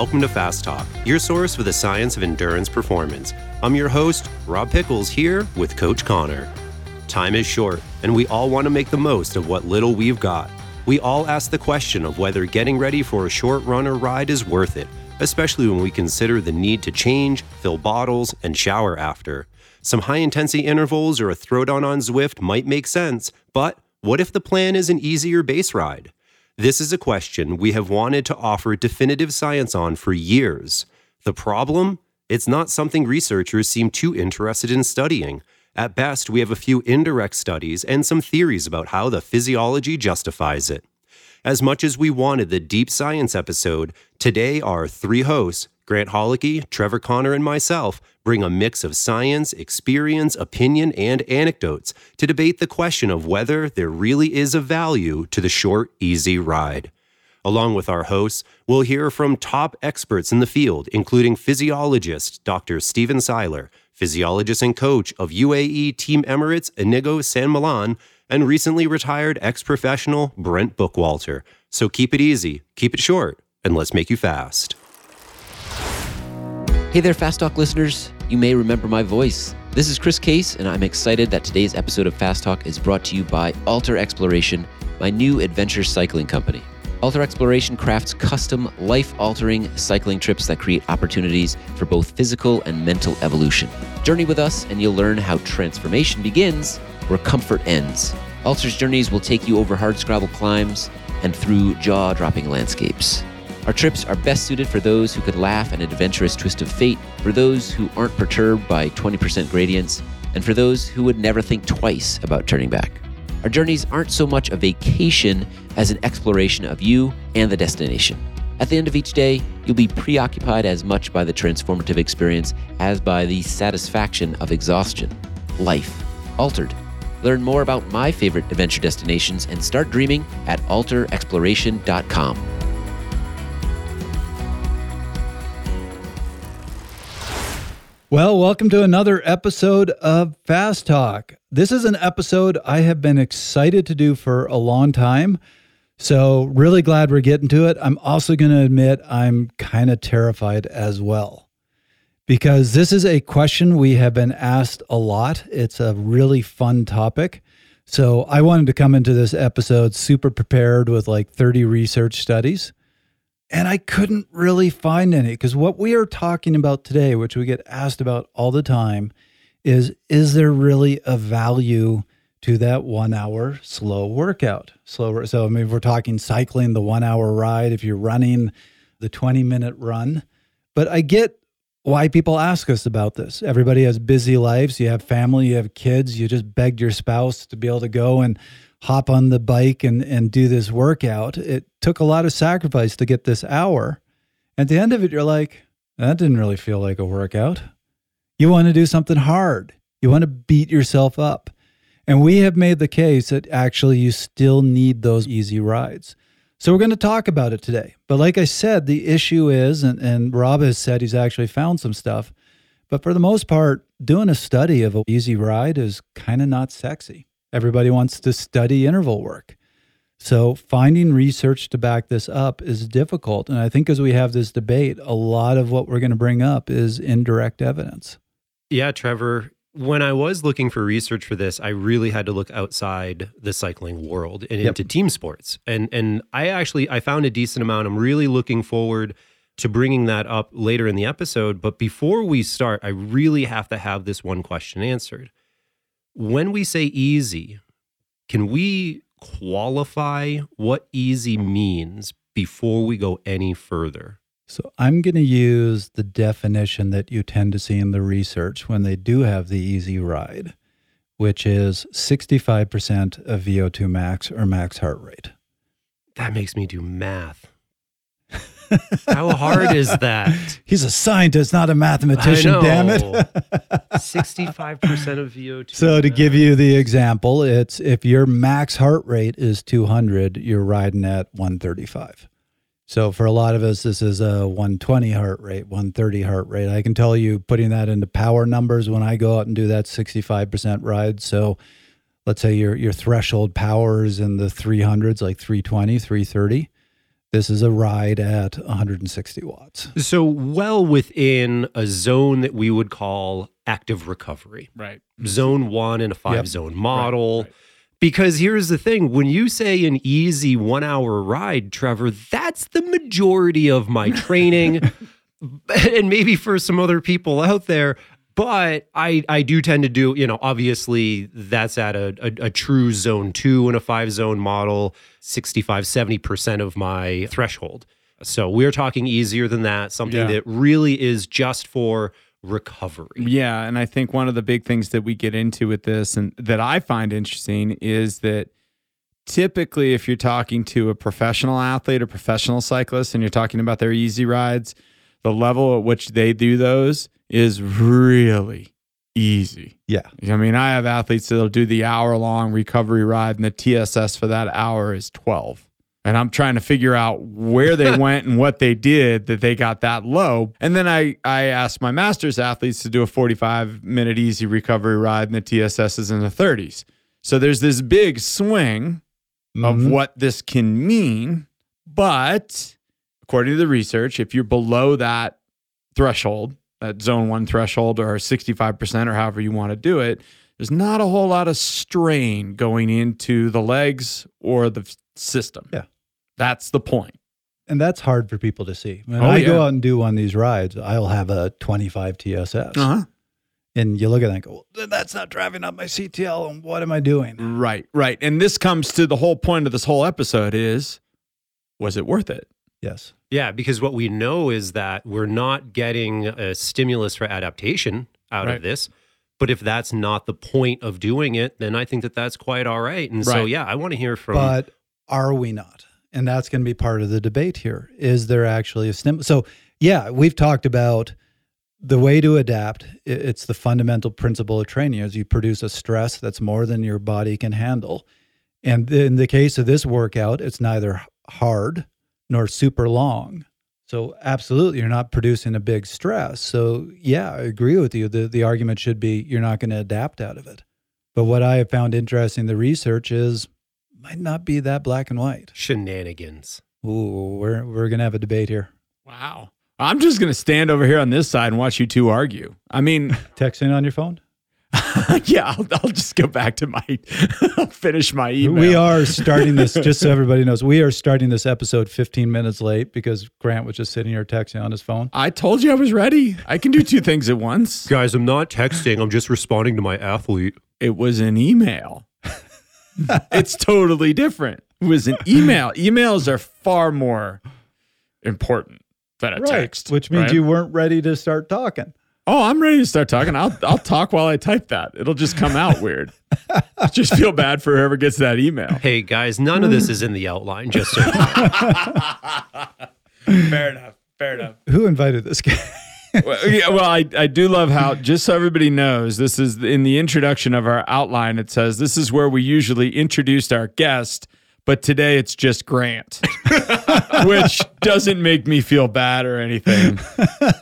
welcome to Fast Talk, your source for the science of endurance performance. I'm your host, Rob Pickels, here with Coach Connor. Time is short, and we all want to make the most of what little we've got. We all ask the question of whether getting ready for a short run or ride is worth it, especially when we consider the need to change, fill bottles, and shower after. Some high intensity intervals or a throwdown on Zwift might make sense, but what if the plan is an easier base ride? This is a question we have wanted to offer definitive science on for years. The problem? It's not something researchers seem too interested in studying. At best, we have a few indirect studies and some theories about how the physiology justifies it. As much as we wanted the deep science episode, today our three hosts, Grant Holicky, Trevor Connor, and myself, bring a mix of science, experience, opinion, and anecdotes to debate the question of whether there really is a value to the short, easy ride. Along with our hosts, we'll hear from top experts in the field, including physiologist Dr. Stephen Seiler, physiologist and coach of UAE Team Emirates Inigo San Millan, and recently retired ex professional Brent Bookwalter. So keep it easy, keep it short, and let's make you fast. Hey there, Fast Talk listeners. You may remember my voice. This is Chris Case, and I'm excited that today's episode of Fast Talk is brought to you by Alter Exploration, my new adventure cycling company. Alter Exploration crafts custom, life altering cycling trips that create opportunities for both physical and mental evolution. Journey with us, and you'll learn how transformation begins where comfort ends. Alter's journeys will take you over hardscrabble climbs and through jaw dropping landscapes. Our trips are best suited for those who could laugh at an adventurous twist of fate, for those who aren't perturbed by 20% gradients, and for those who would never think twice about turning back. Our journeys aren't so much a vacation as an exploration of you and the destination. At the end of each day, you'll be preoccupied as much by the transformative experience as by the satisfaction of exhaustion. Life altered. Learn more about my favorite adventure destinations and start dreaming at alterexploration.com. Well, welcome to another episode of Fast Talk. This is an episode I have been excited to do for a long time. So, really glad we're getting to it. I'm also going to admit I'm kind of terrified as well because this is a question we have been asked a lot. It's a really fun topic. So, I wanted to come into this episode super prepared with like 30 research studies. And I couldn't really find any because what we are talking about today, which we get asked about all the time, is is there really a value to that one hour slow workout? Slow. So, I mean, if we're talking cycling, the one hour ride, if you're running the 20 minute run. But I get why people ask us about this. Everybody has busy lives. You have family, you have kids. You just begged your spouse to be able to go and hop on the bike and, and do this workout. It took a lot of sacrifice to get this hour. At the end of it, you're like, that didn't really feel like a workout. You want to do something hard, you want to beat yourself up. And we have made the case that actually you still need those easy rides. So we're going to talk about it today. But like I said, the issue is, and, and Rob has said he's actually found some stuff, but for the most part, doing a study of an easy ride is kind of not sexy. Everybody wants to study interval work. So finding research to back this up is difficult. And I think as we have this debate, a lot of what we're going to bring up is indirect evidence. Yeah, Trevor, when I was looking for research for this, I really had to look outside the cycling world and yep. into team sports. And and I actually I found a decent amount. I'm really looking forward to bringing that up later in the episode, but before we start, I really have to have this one question answered when we say easy, can we qualify what easy means before we go any further? So I'm going to use the definition that you tend to see in the research when they do have the easy ride, which is 65% of VO2 max or max heart rate. That makes me do math. How hard is that? He's a scientist, not a mathematician, damn it. 65% of VO2. So, to give you the example, it's if your max heart rate is 200, you're riding at 135. So, for a lot of us, this is a 120 heart rate, 130 heart rate. I can tell you, putting that into power numbers when I go out and do that 65% ride. So, let's say your, your threshold power is in the 300s, like 320, 330 This is a ride at 160 watts. So well within a zone that we would call active recovery. Right. Zone one in a five Yep. zone model. right. Because here's the thing when you say an easy one hour ride, Trevor, that's the majority of my training. and maybe for some other people out there. But I, I do tend to do, you know, obviously that's at a, a, a true zone two in a five zone model, 65, 70% of my threshold. So we're talking easier than that, something Yeah. that really is just for recovery. Yeah, and I think one of the big things that we get into with this and that I find interesting is that typically if you're talking to a professional athlete or professional cyclist and you're talking about their easy rides, the level at which they do those is really easy. Yeah. I mean, I have athletes that'll do the hour long recovery ride and the TSS for that hour is 12. And I'm trying to figure out where they went and what they did that they got that low. And then I, I asked my master's athletes to do a 45 minute easy recovery ride and the TSS is in the 30s. So there's this big swing of Mhm. what this can mean. But according to the research, if you're below that threshold, that zone one threshold or 65% or however you want to do it, there's not a whole lot of strain going into the legs or the system. Yeah. That's the point. And that's hard for people to see. When Oh, I yeah. go out and do one of these rides, I'll have a 25 TSS. Uh-huh. And you look at that and go, well, that's not driving up my CTL. And what am I doing? Right, right. And this comes to the whole point of this whole episode is was it worth it? Yes. Yeah, because what we know is that we're not getting a stimulus for adaptation out Right. of this. But if that's not the point of doing it, then I think that that's quite all right. And so, yeah, I want to hear from. But are we not? And that's going to be part of the debate here. Is there actually a stim? So, yeah, we've talked about the way to adapt. It's the fundamental principle of training is you produce a stress that's more than your body can handle. And in the case of this workout, it's neither hard nor super long. So absolutely, you're not producing a big stress. So yeah, I agree with you. The the argument should be you're not going to adapt out of it. But what I have found interesting the research is might not be that black and white. shenanigans. Ooh, we're we're gonna have a debate here. Wow. I'm just going to stand over here on this side and watch you two argue. I mean, Texting on your phone. yeah, I'll, I'll just go back to my finish my email. We are starting this just so everybody knows. We are starting this episode 15 minutes late because Grant was just sitting here texting on his phone. I told you I was ready. I can do two things at once. Guys, I'm not texting. I'm just responding to my athlete. It was an email. it's totally different. It was an email. Emails are far more important than a text. which means right? you weren't ready to start talking. Oh, I'm ready to start talking. I'll I'll talk while I type that. It'll just come out weird. just feel bad for whoever gets that email. Hey, guys, none of this is in the outline, just so. Fair enough. Fair enough. Who invited this guy? well, yeah, well, I, I do love how, just so everybody knows, this is in the introduction of our outline. It says this is where we usually introduced our guest, but today it's just Grant, which doesn't make me feel bad or anything.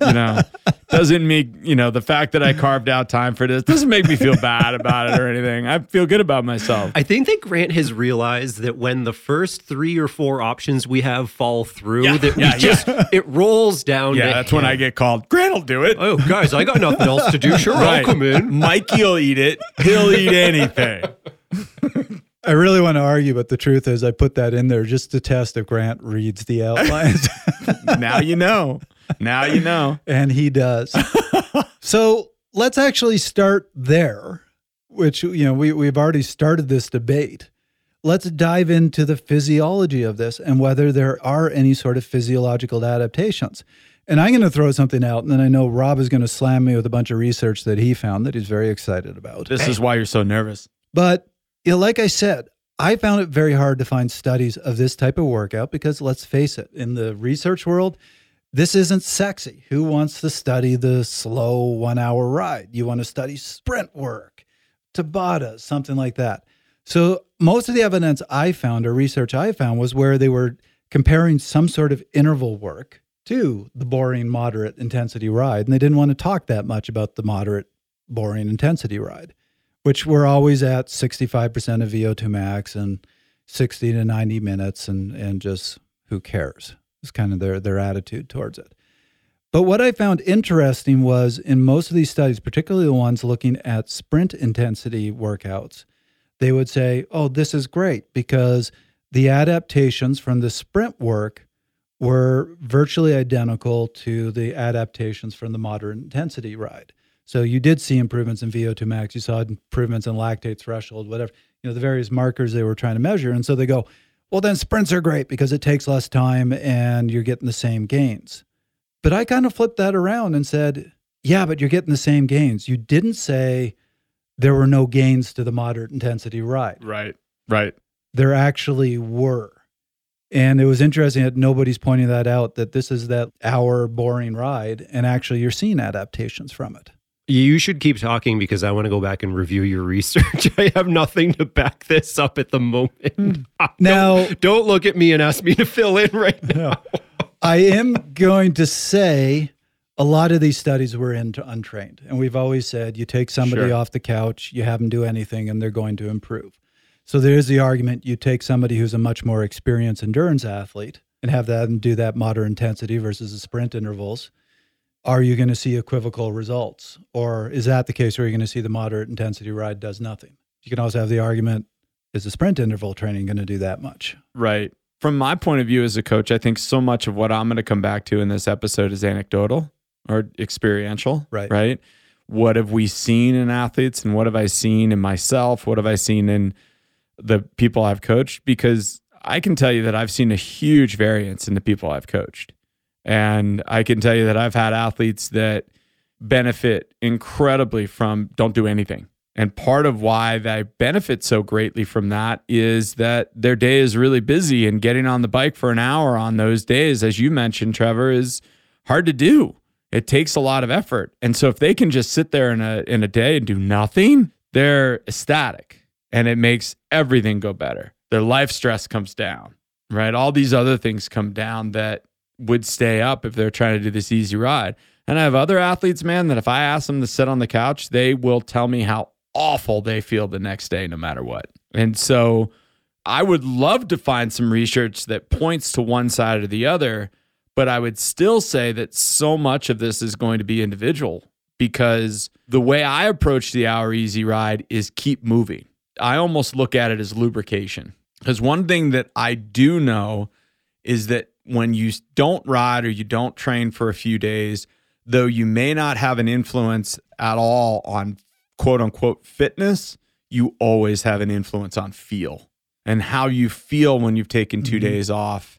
You know, doesn't make, you know, the fact that I carved out time for this doesn't make me feel bad about it or anything. I feel good about myself. I think that Grant has realized that when the first three or four options we have fall through, Yeah, that we yeah, yeah. just it rolls down. Yeah, that's when. I get called. Grant will do it. Oh, guys, I got nothing else to do. Sure, I'll come in. Mikey will eat it. He'll eat anything. I really want to argue, but the truth is, I put that in there just to test if Grant reads the outlines, now you know. Now you know. and he does. so let's actually start there, which you know we we've already started this debate. Let's dive into the physiology of this and whether there are any sort of physiological adaptations. And I'm going to throw something out, and then I know Rob is going to slam me with a bunch of research that he found that he's very excited about. This is why you're so nervous. But you know, like I said, I found it very hard to find studies of this type of workout because let's face it, in the research world, this isn't sexy. Who wants to study the slow one hour ride? You want to study sprint work, Tabata, something like that. So most of the evidence I found or research I found was where they were comparing some sort of interval work to the boring moderate intensity ride. And they didn't want to talk that much about the moderate boring intensity ride which we're always at 65% of VO2 max and 60 to 90 minutes and, and just who cares? It's kind of their their attitude towards it. But what I found interesting was in most of these studies, particularly the ones looking at sprint intensity workouts, they would say, "Oh, this is great because the adaptations from the sprint work were virtually identical to the adaptations from the moderate intensity ride." So you did see improvements in VO2 max, you saw improvements in lactate threshold, whatever, you know, the various markers they were trying to measure. And so they go, well, then sprints are great because it takes less time and you're getting the same gains. But I kind of flipped that around and said, yeah, but you're getting the same gains. You didn't say there were no gains to the moderate intensity ride. Right. Right. There actually were. And it was interesting that nobody's pointing that out that this is that hour boring ride and actually you're seeing adaptations from it. You should keep talking because I want to go back and review your research. I have nothing to back this up at the moment. Hmm. Now, don't, don't look at me and ask me to fill in right now. I am going to say a lot of these studies were into untrained. And we've always said you take somebody Sure. off the couch, you have them do anything, and they're going to improve. So there's the argument you take somebody who's a much more experienced endurance athlete and have them do that moderate intensity versus the sprint intervals. Are you going to see equivocal results? Or is that the case where you're going to see the moderate intensity ride does nothing? You can also have the argument is the sprint interval training going to do that much? Right. From my point of view as a coach, I think so much of what I'm going to come back to in this episode is anecdotal or experiential. Right. Right. What have we seen in athletes and what have I seen in myself? What have I seen in the people I've coached? Because I can tell you that I've seen a huge variance in the people I've coached. And I can tell you that I've had athletes that benefit incredibly from don't do anything. And part of why they benefit so greatly from that is that their day is really busy and getting on the bike for an hour on those days, as you mentioned, Trevor, is hard to do. It takes a lot of effort. And so if they can just sit there in a in a day and do nothing, they're ecstatic and it makes everything go better. Their life stress comes down, right? All these other things come down that would stay up if they're trying to do this easy ride. And I have other athletes, man, that if I ask them to sit on the couch, they will tell me how awful they feel the next day, no matter what. And so I would love to find some research that points to one side or the other, but I would still say that so much of this is going to be individual because the way I approach the hour easy ride is keep moving. I almost look at it as lubrication. Because one thing that I do know is that when you don't ride or you don't train for a few days, though you may not have an influence at all on quote unquote fitness, you always have an influence on feel and how you feel when you've taken 2 Mhm. days off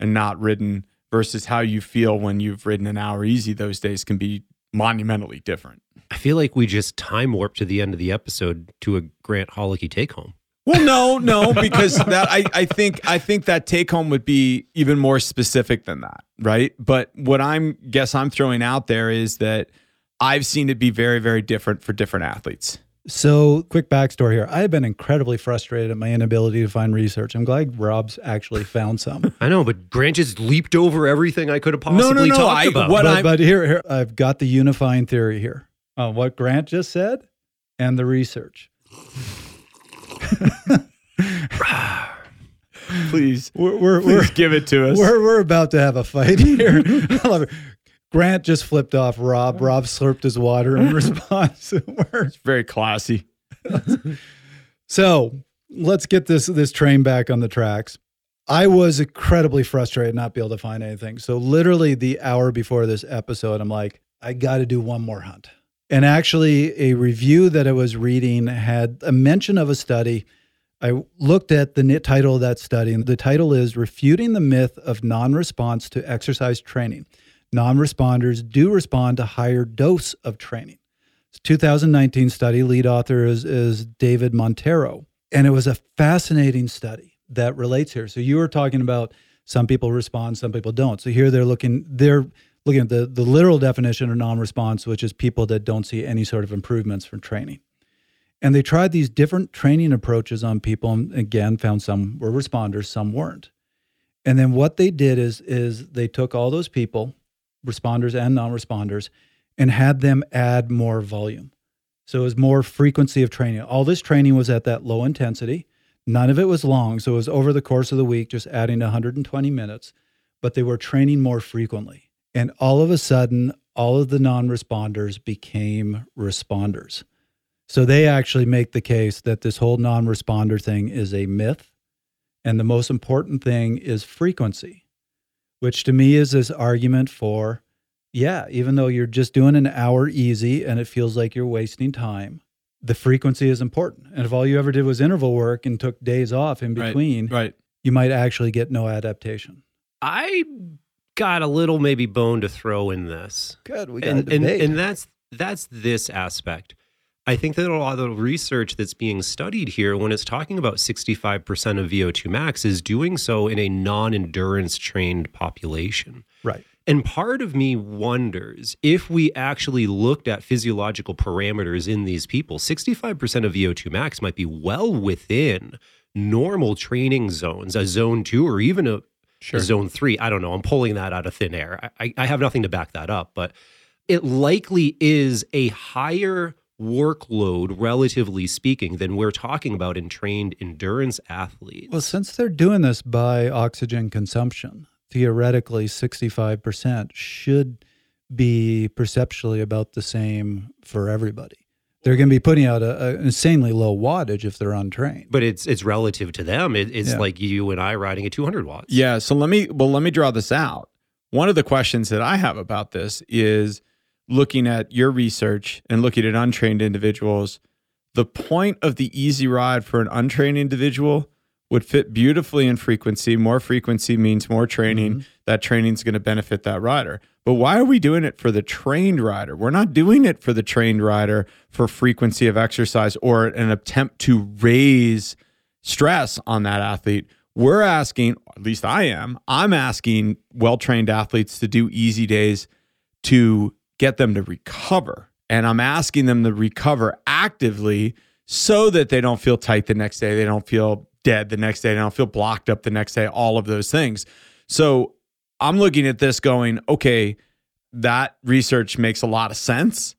and not ridden versus how you feel when you've ridden an hour easy. Those days can be monumentally different. I feel like we just time warped to the end of the episode to a Grant Holicky take home. Well, no, no, because that I, I think I think that take home would be even more specific than that, right? But what I'm guess I'm throwing out there is that I've seen it be very, very different for different athletes. So, quick backstory here. I have been incredibly frustrated at my inability to find research. I'm glad Rob's actually found some. I know, but Grant just leaped over everything I could have possibly no, no, talked I- about. what- but, I'm- but here, here, I've got the unifying theory here. Uh, what Grant just said and the research. Please, We're, we're, we're, give it to us. we're, we're about to have a fight here. I love it. Grant just flipped off Rob. Rob slurped his water in response. We're- very classy. So let's get this this train back on the tracks. I was incredibly frustrated not be able to find anything. So literally the hour before this episode, I'm like, I got to do one more hunt. And actually, a review that I was reading had a mention of a study. I looked at the title of that study, and the title is "Refuting the Myth of Non-Response to Exercise Training." Non-responders do respond to higher dose of training. It's a 2019 study. Lead author is, is David Montero. And it was a fascinating study that relates here. So you were talking about some people respond, some people don't. So here they're looking, they're looking at the, the literal definition of non-response, which is people that don't see any sort of improvements from training. And they tried these different training approaches on people and again found some were responders, some weren't. And then what they did is is they took all those people, responders and non-responders, and had them add more volume. So it was more frequency of training. All this training was at that low intensity. None of it was long. So it was over the course of the week, just adding 120 minutes, but they were training more frequently. And all of a sudden, all of the non responders became responders. So they actually make the case that this whole non responder thing is a myth. And the most important thing is frequency, which to me is this argument for, yeah, even though you're just doing an hour easy and it feels like you're wasting time, the frequency is important. And if all you ever did was interval work and took days off in between, Right. right. you might actually get no adaptation. I got a little maybe bone to throw in this. Good. We got and, and, and that's that's this aspect. I think that a lot of the research that's being studied here, when it's talking about 65% of VO2 max, is doing so in a non endurance trained population. right. And part of me wonders if we actually looked at physiological parameters in these people, 65% of VO2 max might be well within normal training zones, a zone two or even a, a zone three. I don't know. I'm pulling that out of thin air. I, I have nothing to back that up, but it likely is a higher workload, relatively speaking, than we're talking about in trained endurance athletes. Well, since they're doing this by oxygen consumption, theoretically 65% should be perceptually about the same for everybody. They're going to be putting out a, a insanely low wattage if they're untrained. but it's it's relative to them. It, it's Yeah. like you and I riding a 200 watts. Yeah. So let me well let me draw this out. One of the questions that I have about this is looking at your research and looking at untrained individuals. The point of the easy ride for an untrained individual would fit beautifully in frequency. More frequency means more training. Mm-hmm. That training is going to benefit that rider. But why are we doing it for the trained rider? We're not doing it for the trained rider for frequency of exercise or an attempt to raise stress on that athlete. We're asking, at least I am, I'm asking well trained athletes to do easy days to get them to recover. And I'm asking them to recover actively so that they don't feel tight the next day. They don't feel dead the next day. They don't feel blocked up the next day, all of those things. So I'm looking at this going, okay, that research makes a lot of sense,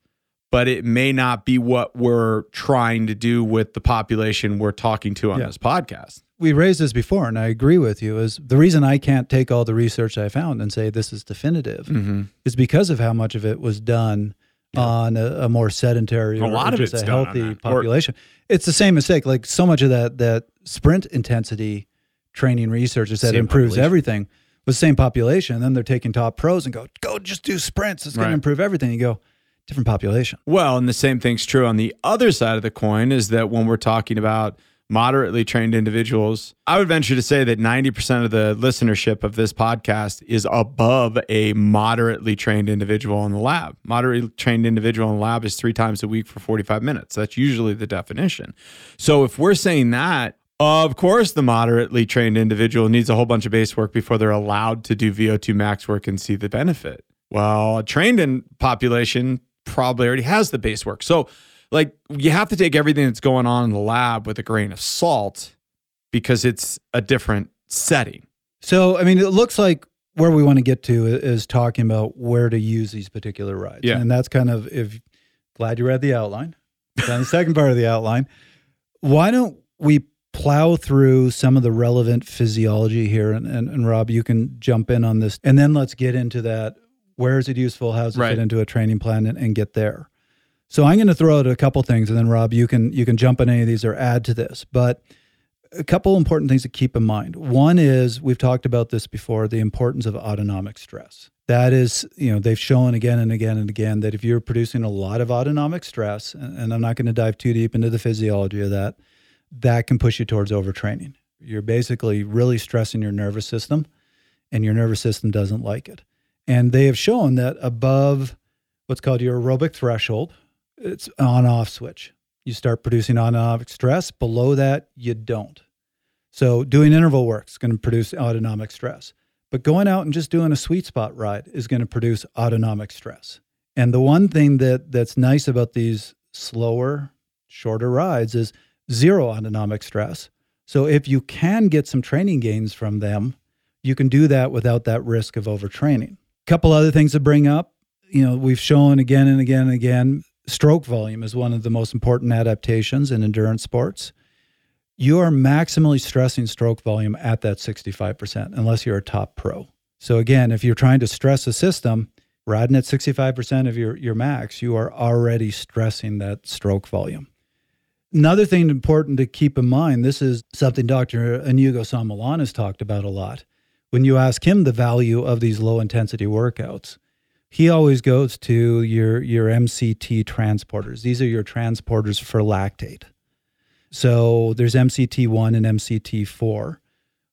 but it may not be what we're trying to do with the population we're talking to on Yeah. this podcast. we raised this before, and I agree with you. Is the reason I can't take all the research I found and say this is definitive Mm-hmm. is because of how much of it was done on a, a more sedentary A or lot of it's a healthy that. Or- population. it's the same mistake. Like so much of that that sprint intensity training research is that it improves population. everything with the same population. And then they're taking top pros and go, go just do sprints. It's going Right. to improve everything. You go, different population. Well, and the same thing's true on the other side of the coin is that when we're talking about moderately trained individuals, I would venture to say that 90% of the listenership of this podcast is above a moderately trained individual in the lab. Moderately trained individual in the lab is three times a week for 45 minutes. That's usually the definition. So if we're saying that, of course, the moderately trained individual needs a whole bunch of base work before they're allowed to do VO2 max work and see the benefit. Well, a trained in population probably already has the base work. So, like, you have to take everything that's going on in the lab with a grain of salt because it's a different setting. So, I mean, it looks like where we want to get to is talking about where to use these particular rides. Yeah. And that's kind of, if glad you read the outline, on the second part of the outline. Why don't we plow through some of the relevant physiology here? And, and, and Rob, you can jump in on this. And then let's get into that. Where is it useful? How does it Right. fit into a training plan and, and get there? So I'm going to throw out a couple things, and then Rob, you can you can jump on any of these or add to this. But a couple important things to keep in mind. One is we've talked about this before, the importance of autonomic stress. That is, you know, they've shown again and again and again that if you're producing a lot of autonomic stress, and, and I'm not going to dive too deep into the physiology of that, that can push you towards overtraining. You're basically really stressing your nervous system, and your nervous system doesn't like it. And they have shown that above what's called your aerobic threshold, it's on off switch. You start producing autonomic stress. Below that, you don't. So doing interval work is going to produce autonomic stress. But going out and just doing a sweet spot ride is going to produce autonomic stress. And the one thing that that's nice about these slower, shorter rides is zero autonomic stress. So if you can get some training gains from them, you can do that without that risk of overtraining. Couple other things to bring up. You know, we've shown again and again and again, stroke volume is one of the most important adaptations in endurance sports. you are maximally stressing stroke volume at that 65%, unless you're a top pro. So, again, if you're trying to stress a system, riding at 65% of your, your max, you are already stressing that stroke volume. Another thing important to keep in mind this is something Dr. Inigo San Millan has talked about a lot. When you ask him the value of these low intensity workouts, he always goes to your, your MCT transporters. These are your transporters for lactate. So there's MCT1 and MCT4.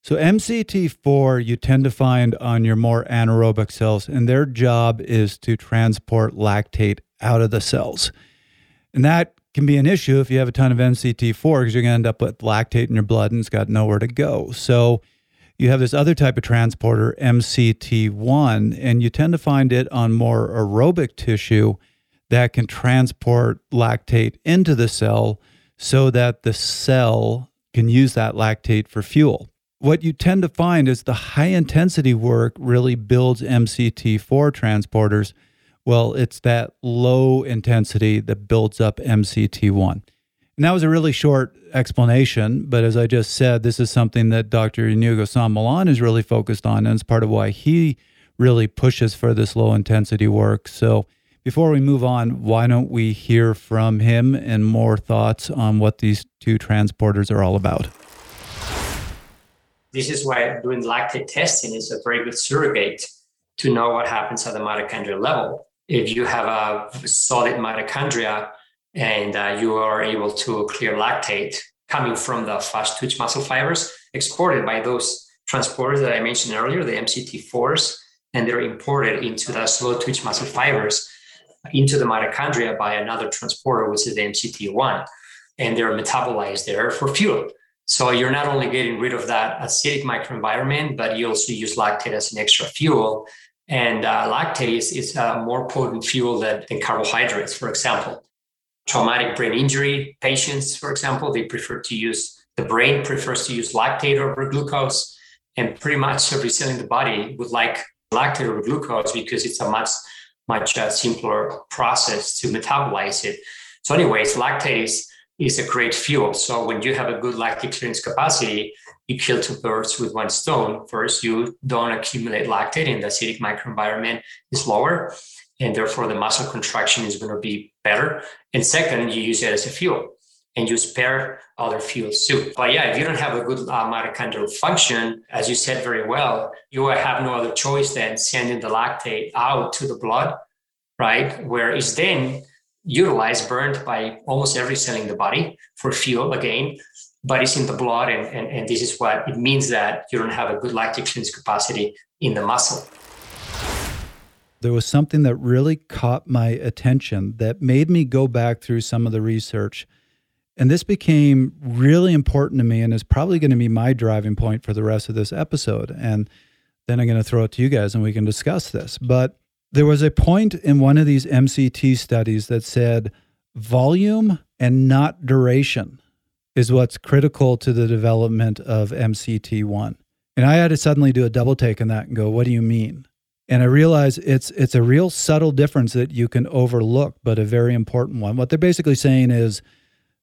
So MCT4 you tend to find on your more anaerobic cells, and their job is to transport lactate out of the cells. And that can be an issue if you have a ton of MCT4 because you're going to end up with lactate in your blood and it's got nowhere to go. So you have this other type of transporter, MCT1, and you tend to find it on more aerobic tissue that can transport lactate into the cell so that the cell can use that lactate for fuel. What you tend to find is the high intensity work really builds MCT4 transporters. Well, it's that low intensity that builds up MCT1. And that was a really short explanation, but as I just said, this is something that Dr. Inigo San Millan is really focused on, and it's part of why he really pushes for this low intensity work. So before we move on, why don't we hear from him and more thoughts on what these two transporters are all about? This is why doing lactate testing is a very good surrogate to know what happens at the mitochondrial level. If you have a solid mitochondria, and uh, you are able to clear lactate coming from the fast twitch muscle fibers exported by those transporters that I mentioned earlier, the MCT4s, and they're imported into the slow twitch muscle fibers into the mitochondria by another transporter, which is the MCT1, and they're metabolized there for fuel. So you're not only getting rid of that acidic microenvironment, but you also use lactate as an extra fuel. And uh, lactate is a more potent fuel than, than carbohydrates, for example traumatic brain injury patients, for example, they prefer to use the brain prefers to use lactate over glucose, and pretty much every cell in the body would like lactate over glucose because it's a much much uh, simpler process to metabolize it. So, anyways, lactate is, is a great fuel. So when you have a good lactate clearance capacity, you kill two birds with one stone. First, you don't accumulate lactate, and the acidic microenvironment is lower and therefore the muscle contraction is going to be better. And second, you use it as a fuel and you spare other fuels too. But yeah, if you don't have a good uh, mitochondrial function, as you said very well, you will have no other choice than sending the lactate out to the blood, right? Where it's then utilized, burned by almost every cell in the body for fuel again, but it's in the blood. And, and, and this is what it means that you don't have a good lactic clearance capacity in the muscle there was something that really caught my attention that made me go back through some of the research. And this became really important to me and is probably going to be my driving point for the rest of this episode. And then I'm going to throw it to you guys and we can discuss this. But there was a point in one of these MCT studies that said volume and not duration is what's critical to the development of MCT1. And I had to suddenly do a double take on that and go, what do you mean? And I realize it's it's a real subtle difference that you can overlook, but a very important one. What they're basically saying is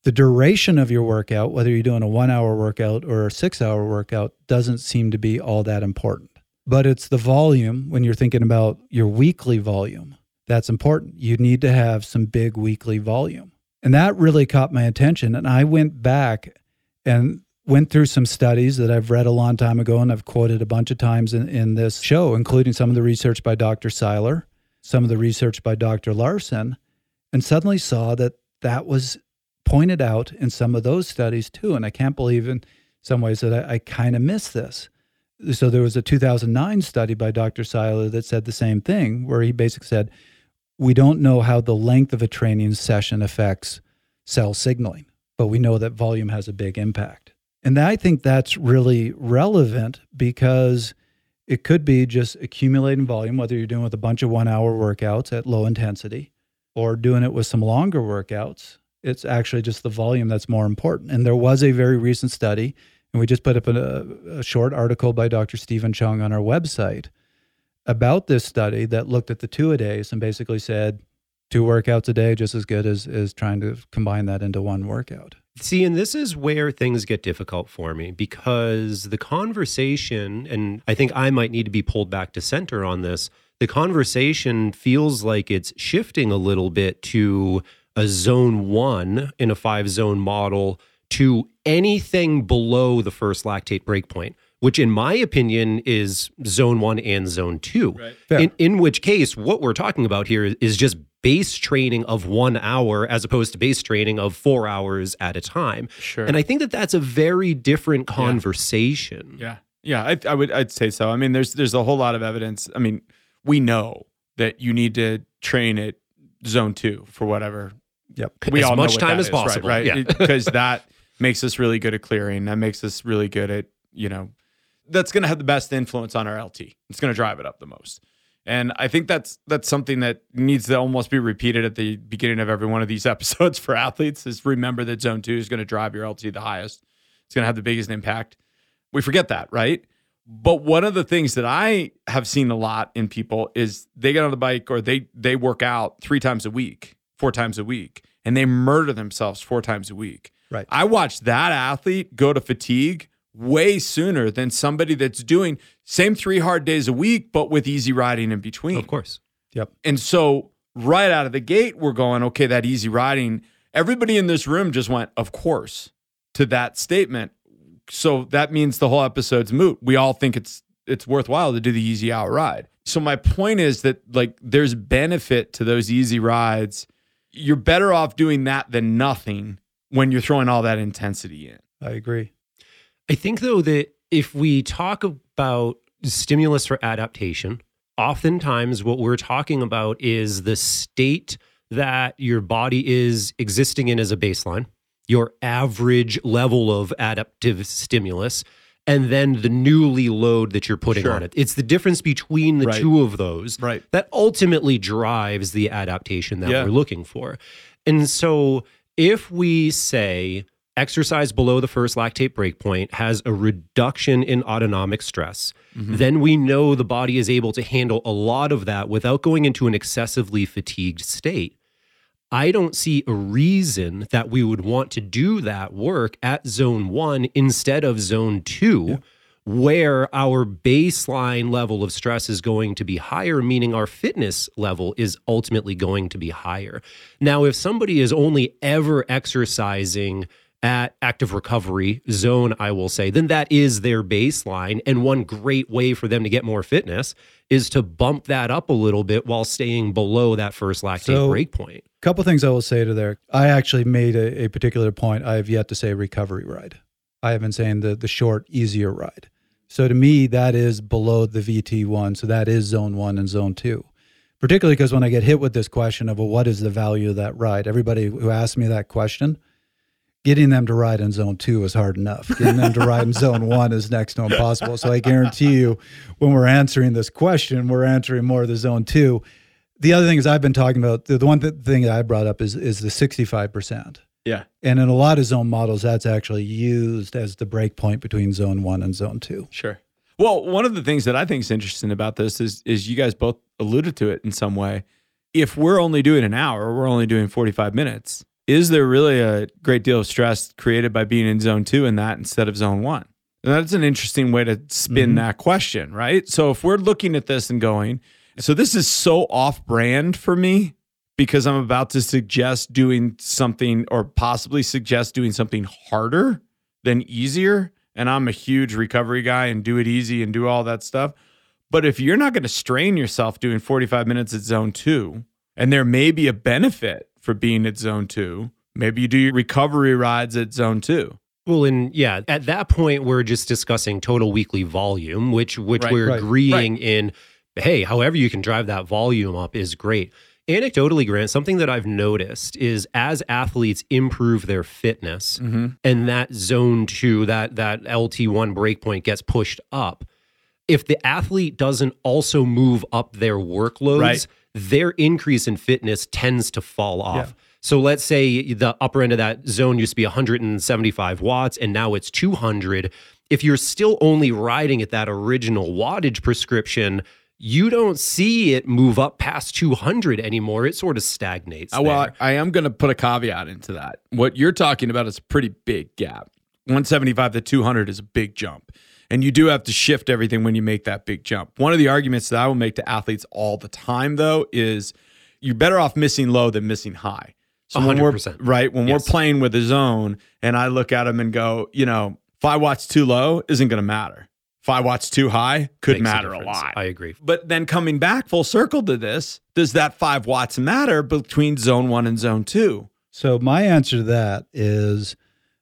the duration of your workout, whether you're doing a one hour workout or a six hour workout, doesn't seem to be all that important. But it's the volume when you're thinking about your weekly volume that's important. You need to have some big weekly volume. And that really caught my attention. And I went back and went through some studies that I've read a long time ago and I've quoted a bunch of times in, in this show, including some of the research by Dr. Seiler, some of the research by Dr. Laursen, and suddenly saw that that was pointed out in some of those studies too. And I can't believe in some ways that I, I kind of missed this. So there was a 2009 study by Dr. Seiler that said the same thing, where he basically said, we don't know how the length of a training session affects cell signaling, but we know that volume has a big impact. And I think that's really relevant because it could be just accumulating volume, whether you're doing with a bunch of one hour workouts at low intensity or doing it with some longer workouts. It's actually just the volume that's more important. And there was a very recent study, and we just put up a, a short article by Dr. Stephen Cheung on our website about this study that looked at the two a days and basically said two workouts a day just as good as, as trying to combine that into one workout. See, and this is where things get difficult for me because the conversation, and I think I might need to be pulled back to center on this, the conversation feels like it's shifting a little bit to a zone one in a five zone model to anything below the first lactate breakpoint, which in my opinion is zone one and zone two. Right. Fair. In, in which case, what we're talking about here is just base training of one hour as opposed to base training of four hours at a time. Sure. And I think that that's a very different conversation. Yeah, yeah, I, I would, I'd say so. I mean, there's there's a whole lot of evidence. I mean, we know that you need to train at zone two for whatever. Yep. We As all much time as is, right, possible, right? yeah. Because that makes us really good at clearing. That makes us really good at you know, that's going to have the best influence on our LT. It's going to drive it up the most. And I think that's that's something that needs to almost be repeated at the beginning of every one of these episodes for athletes is remember that zone 2 is going to drive your LT the highest. It's going to have the biggest impact. We forget that, right? But one of the things that I have seen a lot in people is they get on the bike or they they work out 3 times a week, 4 times a week, and they murder themselves 4 times a week. Right. I watched that athlete go to fatigue way sooner than somebody that's doing same 3 hard days a week but with easy riding in between. Of course. Yep. And so right out of the gate, we're going, okay, that easy riding. Everybody in this room just went, of course, to that statement. So that means the whole episode's moot. We all think it's it's worthwhile to do the easy out ride. So my point is that like there's benefit to those easy rides. You're better off doing that than nothing when you're throwing all that intensity in. I agree. I think though that if we talk about stimulus for adaptation, oftentimes what we're talking about is the state that your body is existing in as a baseline, your average level of adaptive stimulus, and then the newly load that you're putting Sure. on it. It's the difference between the Right. two of those Right. that ultimately drives the adaptation that Yeah. we're looking for. And so if we say exercise below the first lactate breakpoint has a reduction in autonomic stress, mm-hmm. then we know the body is able to handle a lot of that without going into an excessively fatigued state. I don't see a reason that we would want to do that work at zone one instead of zone two, where our baseline level of stress is going to be higher, meaning our fitness level is ultimately going to be higher. Now, if somebody is only ever exercising at active recovery zone, I will say, then that is their baseline. And one great way for them to get more fitness is to bump that up a little bit while staying below that first lactate So- breakpoint. couple things I will say to there. I actually made a, a particular point. I have yet to say recovery ride. I have been saying the the short, easier ride. So to me, that is below the VT one. So that is zone one and zone two. Particularly because when I get hit with this question of well, what is the value of that ride? Everybody who asks me that question, getting them to ride in zone two is hard enough. Getting them to ride in zone one is next to impossible. So I guarantee you, when we're answering this question, we're answering more of the zone two. The other thing is I've been talking about the, the one th- thing that I brought up is is the sixty five percent. Yeah. And in a lot of zone models, that's actually used as the break point between zone one and zone two. Sure. Well, one of the things that I think is interesting about this is is you guys both alluded to it in some way. If we're only doing an hour, we're only doing 45 minutes. Is there really a great deal of stress created by being in zone 2 in that instead of zone 1? And that's an interesting way to spin Mhm. that question, right? So if we're looking at this and going, so this is so off brand for me because I'm about to suggest doing something or possibly suggest doing something harder than easier. And I'm a huge recovery guy and do it easy and do all that stuff. But if you're not going to strain yourself doing 45 minutes at zone two, and there may be a benefit for being at zone two, maybe you do your recovery rides at zone two. Well, and yeah, at that point, we're just discussing total weekly volume, which which Right, we're right, agreeing in. Hey, however you can drive that volume up is great. Anecdotally, Grant, something that I've noticed is as athletes improve their fitness, mm-hmm. and that zone two, that that LT one breakpoint gets pushed up. If the athlete doesn't also move up their workloads, Right. Their increase in fitness tends to fall off. So let's say the upper end of that zone used to be 175 watts and now it's 200. If you're still only riding at that original wattage prescription, you don't see it move up past 200 anymore. It sort of stagnates. Uh, well. I, I am going to put a caveat into that. What you're talking about is a pretty big gap. 175 to 200 is a big jump. And you do have to shift everything when you make that big jump. One of the arguments that I will make to athletes all the time, though, is you're better off missing low than missing high. So when we're right when Yes. we're playing with a zone, and I look at them and go, you know, five watts too low isn't going to matter. Five watts too high could Makes matter a, difference. lot. I agree. But then coming back full circle to this, does that five watts matter between zone one and zone two? So my answer to that is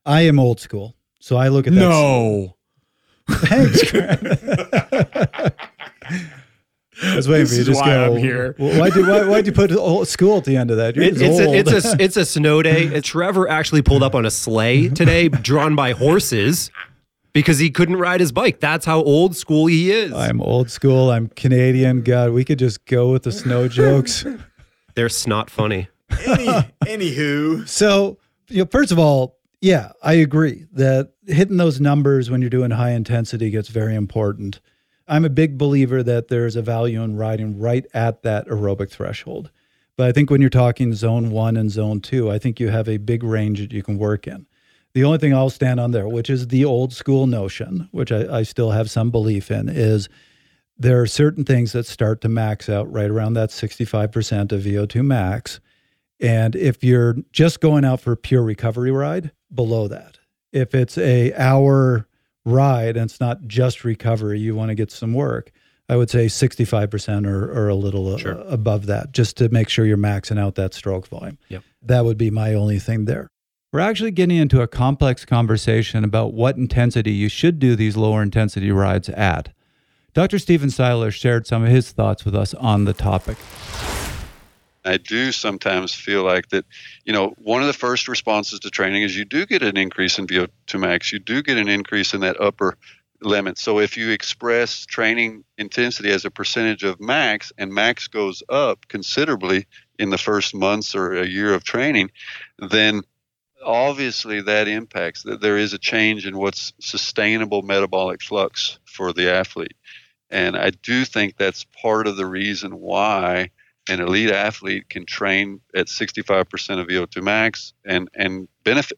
I am old school. So I look at that. No. Thanks, Grant. I was waiting This for you is to just why go. I'm here. Well, why did you, why, why'd you put old school at the end of that? It- it's, a, it's a it's a snow day. Trevor actually pulled up on a sleigh today, drawn by horses, because he couldn't ride his bike. That's how old school he is. I'm old school. I'm Canadian. God, we could just go with the snow jokes. They're snot funny. Any, anywho. So, you know, first of all, yeah, I agree that hitting those numbers when you're doing high intensity gets very important. I'm a big believer that there's a value in riding right at that aerobic threshold. But I think when you're talking zone one and zone two, I think you have a big range that you can work in. The only thing I'll stand on there, which is the old school notion, which I, I still have some belief in, is there are certain things that start to max out right around that 65% of VO2 max. And if you're just going out for a pure recovery ride, below that. If it's a hour ride and it's not just recovery, you want to get some work. I would say 65% or, or a little uh, Sure. above that, just to make sure you're maxing out that stroke volume. Yep. That would be my only thing there. We're actually getting into a complex conversation about what intensity you should do these lower intensity rides at. Dr. Stephen Seiler shared some of his thoughts with us on the topic. I do sometimes feel like that, you know, one of the first responses to training is you do get an increase in VO2 max. You do get an increase in that upper limit. So if you express training intensity as a percentage of max and max goes up considerably in the first months or a year of training, then obviously that impacts that there is a change in what's sustainable metabolic flux for the athlete. And I do think that's part of the reason why an elite athlete can train at 65% of VO2 max and, and benefit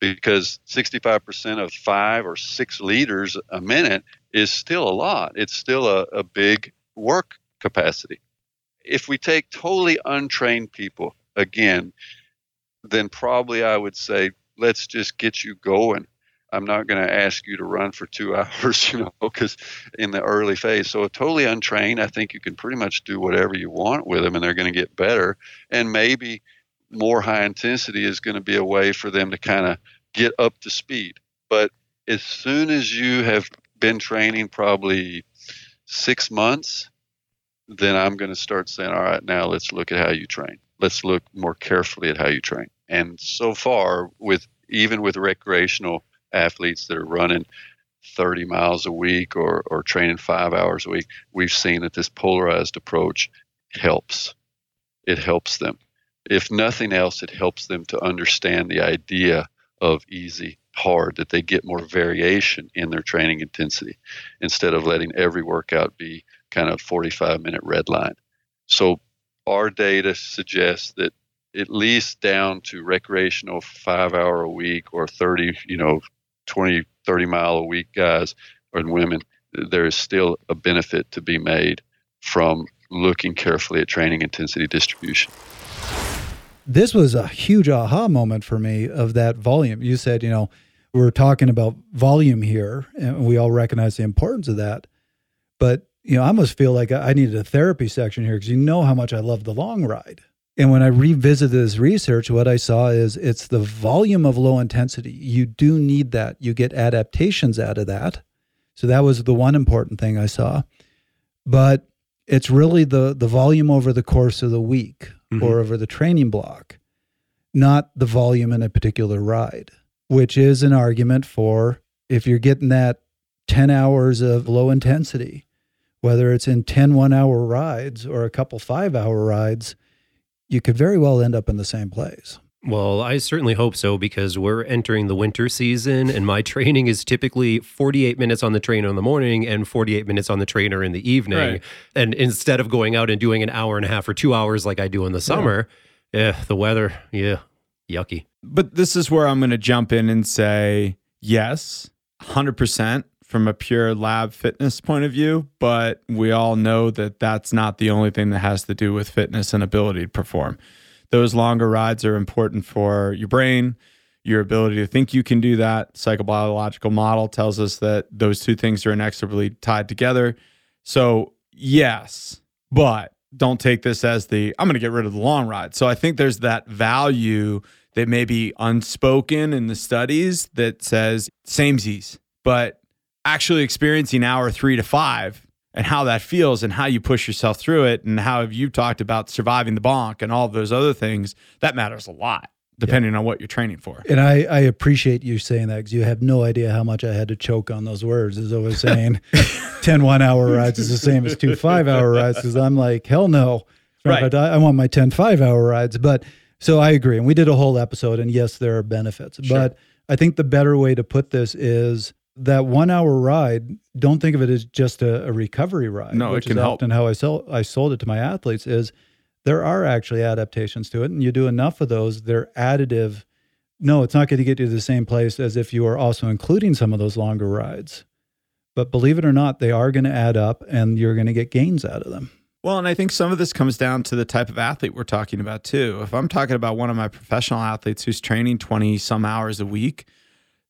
because 65% of five or six liters a minute is still a lot. It's still a, a big work capacity. If we take totally untrained people, again, then probably I would say, let's just get you going. I'm not going to ask you to run for two hours, you know, because in the early phase. So, totally untrained, I think you can pretty much do whatever you want with them and they're going to get better. And maybe more high intensity is going to be a way for them to kind of get up to speed. But as soon as you have been training probably six months, then I'm going to start saying, all right, now let's look at how you train. Let's look more carefully at how you train. And so far, with even with recreational athletes that are running 30 miles a week or, or training five hours a week, we've seen that this polarized approach helps. It helps them. If nothing else, it helps them to understand the idea of easy, hard, that they get more variation in their training intensity instead of letting every workout be kind of 45 minute red line. So our data suggests that at least down to recreational five hour a week or 30, you know, 20, 30 mile a week guys and women, there is still a benefit to be made from looking carefully at training intensity distribution. this was a huge aha moment for me of that volume. You said, you know, we're talking about volume here, and we all recognize the importance of that. But you know, I almost feel like I needed a therapy section here because you know how much I love the long ride. And when I revisited this research, what I saw is it's the volume of low intensity. You do need that. You get adaptations out of that. So that was the one important thing I saw. But it's really the the volume over the course of the week Mhm. or over the training block, not the volume in a particular ride, which is an argument for if you're getting that 10 hours of low intensity, whether it's in 10 one hour rides or a couple five hour rides, you could very well end up in the same place. Well, I certainly hope so because we're entering the winter season and my training is typically 48 minutes on the trainer in the morning and 48 minutes on the trainer in the evening. Right. And instead of going out and doing an hour and a half or two hours like I do in the summer, yeah, the weather, yeah, yucky. But this is where I'm going to jump in and say yes, 100% from a pure lab fitness point of view. But we all know that that's not the only thing that has to do with fitness and ability to perform. Those longer rides are important for your brain, your ability to think you can do that. Psychobiological model tells us that those two things are inexorably tied together. So, yes, but don't take this as the I'm going to get rid of the long ride. So, I think there's that value that may be unspoken in the studies that says samesies, but actually experiencing hour three to five and how that feels and how you push yourself through it and how have you talked about surviving the bonk and all of those other things that matters a lot depending on what you're training for And I, I appreciate you saying that because you have no idea how much I had to choke on those words. As I was saying, 10 one hour rides is the same as two five hour rides because I'm like, hell no. Right. But I, I want my 10 five hour rides. But so I agree. And we did a whole episode, and yes, there are benefits. But I think the better way to put this is that one hour ride, don't think of it as just a, a recovery ride. No, it which can is help. often how I, sell, I sold it to my athletes is there are actually adaptations to it. And you do enough of those, they're additive no, it's not going to get you to the same place as if you are also including some of those longer rides. But believe it or not, they are going to add up and you're going to get gains out of them. Well, and I think some of this comes down to the type of athlete we're talking about too. If I'm talking about one of my professional athletes who's training 20 some hours a week,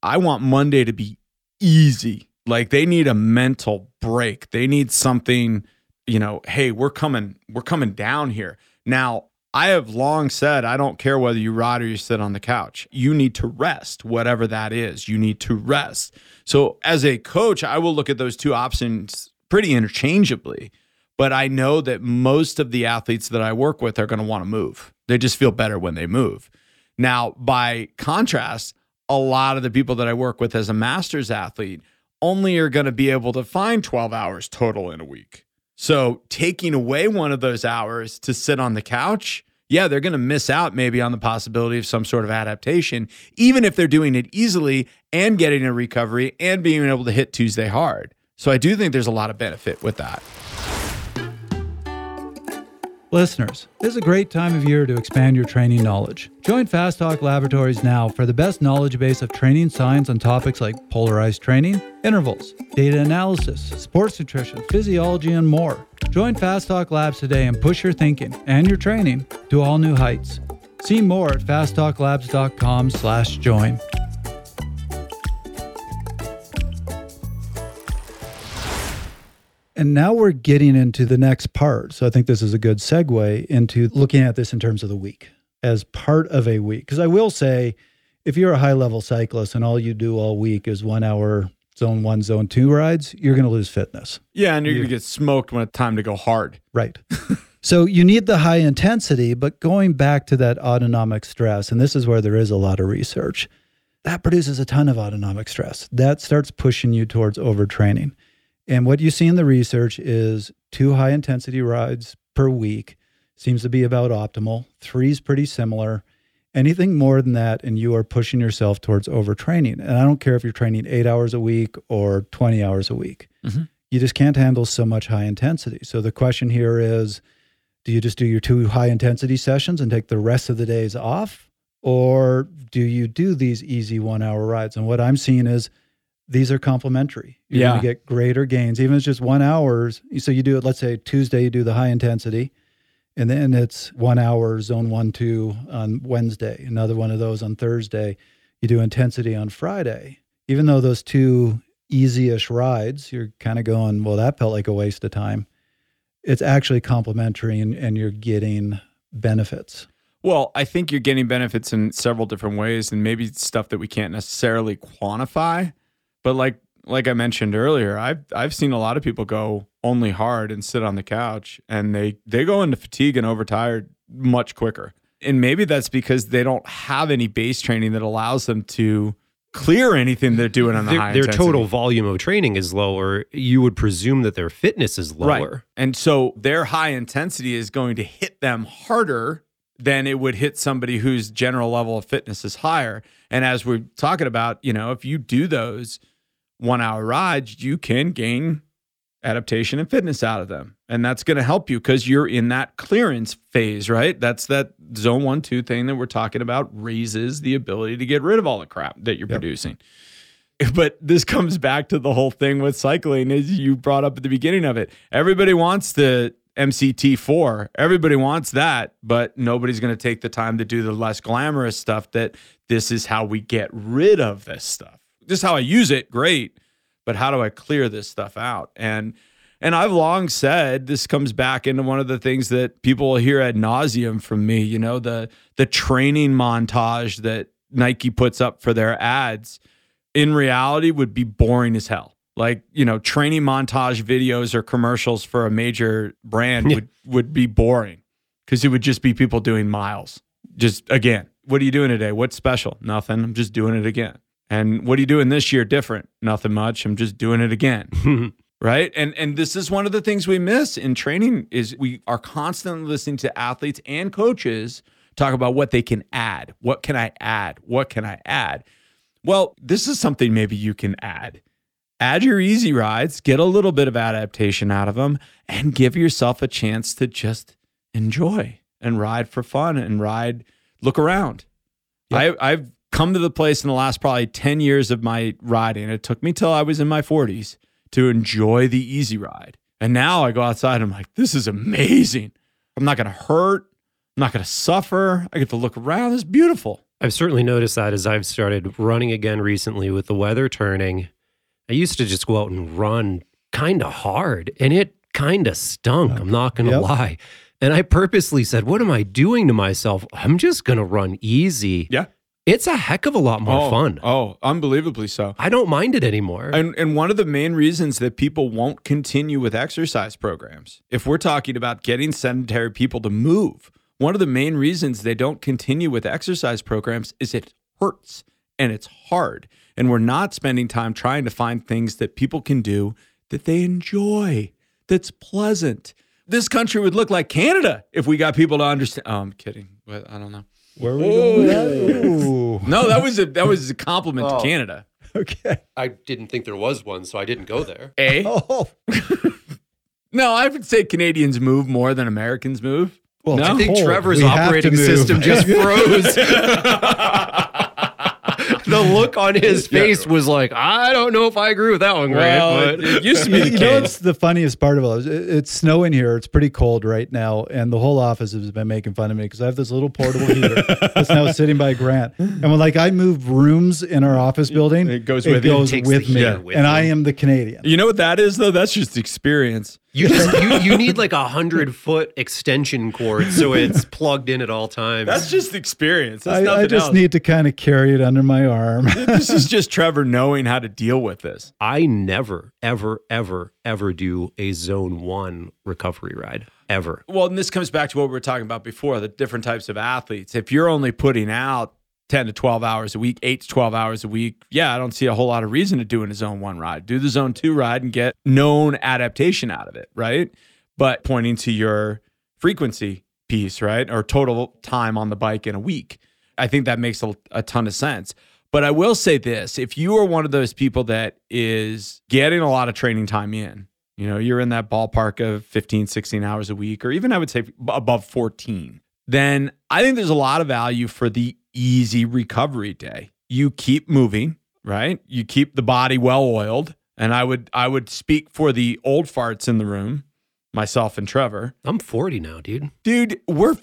I want Monday to be easy. Like they need a mental break. They need something, you know, hey, we're coming we're coming down here. Now, I have long said I don't care whether you ride or you sit on the couch. You need to rest, whatever that is. You need to rest. So, as a coach, I will look at those two options pretty interchangeably. But I know that most of the athletes that I work with are going to want to move. They just feel better when they move. Now, by contrast, a lot of the people that I work with as a master's athlete only are going to be able to find 12 hours total in a week. So taking away one of those hours to sit on the couch, yeah, they're going to miss out maybe on the possibility of some sort of adaptation, even if they're doing it easily and getting a recovery and being able to hit Tuesday hard. So I do think there's a lot of benefit with that. Listeners, this is a great time of year to expand your training knowledge. Join Fast Talk Laboratories now for the best knowledge base of training science on topics like polarized training, intervals, data analysis, sports nutrition, physiology, and more. Join Fast Talk Labs today and push your thinking and your training to all new heights. See more at fasttalklabs.com And now we're getting into the next part. So I think this is a good segue into looking at this in terms of the week as part of a week. Because I will say, if you're a high level cyclist and all you do all week is one hour zone one, zone two rides, you're going to lose fitness. Yeah, and you're going to get smoked when it's time to go hard. Right. so you need the high intensity, but going back to that autonomic stress, and this is where there is a lot of research, that produces a ton of autonomic stress. That starts pushing you towards overtraining. And what you see in the research is two high intensity rides per week seems to be about optimal. Three is pretty similar. Anything more than that, and you are pushing yourself towards overtraining. And I don't care if you're training eight hours a week or 20 hours a week, Mhm. you just can't handle so much high intensity. So the question here is do you just do your two high intensity sessions and take the rest of the days off? Or do you do these easy one hour rides? And what I'm seeing is these are complementary. You're Yeah. going to get greater gains, even if it's just one hours. So you do it, let's say Tuesday, you do the high intensity, and then it's one hour, zone one, two on Wednesday, another one of those on Thursday. You do intensity on Friday. Even though those two easy ish rides, you're kind of going, well, that felt like a waste of time. It's actually complementary and, and you're getting benefits. Well, I think you're getting benefits in several different ways, and maybe stuff that we can't necessarily quantify. But like like I mentioned earlier, I've I've seen a lot of people go only hard and sit on the couch, and they they go into fatigue and overtired much quicker. And maybe that's because they don't have any base training that allows them to clear anything they're doing on the Their, their total volume of training is lower. You would presume that their fitness is lower. Right. And so their high intensity is going to hit them harder than it would hit somebody whose general level of fitness is higher. And as we're talking about, you know, if you do those one hour rides, you can gain adaptation and fitness out of them. And that's going to help you because you're in that clearance phase, right? That's that zone one, two thing that we're talking about raises the ability to get rid of all the crap that you're Yep. producing. But this comes back to the whole thing with cycling, as you brought up at the beginning of it. Everybody wants the MCT4. Everybody wants that, but nobody's going to take the time to do the less glamorous stuff that this is how we get rid of this stuff. This is how I use it, great, but how do I clear this stuff out? And and I've long said this comes back into one of the things that people will hear ad nauseum from me. You know, the the training montage that Nike puts up for their ads in reality would be boring as hell. Like, you know, training montage videos or commercials for a major brand would, would be boring because it would just be people doing miles. Just again, what are you doing today? What's special? Nothing. I'm just doing it again. And what are you doing this year different? Nothing much. I'm just doing it again. Hmm. right? And and this is one of the things we miss in training is we are constantly listening to athletes and coaches talk about what they can add. What can I add? What can I add? Well, this is something maybe you can add. Add your easy rides, get a little bit of adaptation out of them, and give yourself a chance to just enjoy and ride for fun and ride, look around. I, I've come to the place in the last probably 10 years of my riding. It took me till I was in my 40s to enjoy the easy ride. And now I go outside and I'm like, this is amazing. I'm not going to hurt. I'm not going to suffer. I get to look around. It's beautiful. I've certainly noticed that as I've started running again recently with the weather turning. I used to just go out and run kind of hard and it kind of stunk. I'm not going to Yep. lie. And I purposely said, What am I doing to myself? I'm just going to run easy. Yeah. It's a heck of a lot more oh, fun. Oh, unbelievably so. I don't mind it anymore. And and one of the main reasons that people won't continue with exercise programs, if we're talking about getting sedentary people to move, one of the main reasons they don't continue with exercise programs is it hurts and it's hard. And we're not spending time trying to find things that people can do that they enjoy, that's pleasant. This country would look like Canada if we got people to understand. Oh, I'm kidding, but I don't know. Where are we oh, going with that? Ooh. No, that was a that was a compliment Oh. to Canada. Okay. I didn't think there was one, so I didn't go there. Eh? A Oh, No, I would say Canadians move more than Americans move. well, No? I think. Trevor's We operating system just froze. the look on his face was like, I don't know if I agree with that one, Grant. Well, but it, it used to be the you know, case. it's the funniest part of all. It, it's snowing here. It's pretty cold right now, and the whole office has been making fun of me because I have this little portable heater that's now sitting by Grant. And when like I move rooms in our office building, It goes it with you. goes Takes with me, with and I am the Canadian. You know what that is though? That's just experience. You just you, you need like a hundred foot extension cord so it's plugged in at all times. That's just experience. That's I, nothing I just else. need to kind of carry it under my arm. this is just Trevor knowing how to deal with this. I never, ever, ever, ever do a zone one recovery ride. Ever. Well, and this comes back to what we were talking about before, the different types of athletes. If you're only putting out 10 to 12 hours a week, 8 to 12 hours a week, yeah, I don't see a whole lot of reason to doing a zone 1 ride. Do the zone 2 ride and get known adaptation out of it, right? But pointing to your frequency piece, right? Or total time on the bike in a week. I think that makes a, a ton of sense. But I will say this if you are one of those people that is getting a lot of training time in, you know, you're in that ballpark of 15, 16 hours a week, or even I would say above 14, then I think there's a lot of value for the easy recovery day. You keep moving, right? You keep the body well oiled. And I would I would speak for the old farts in the room, myself and Trevor. I'm 40 now, dude. Dude, we're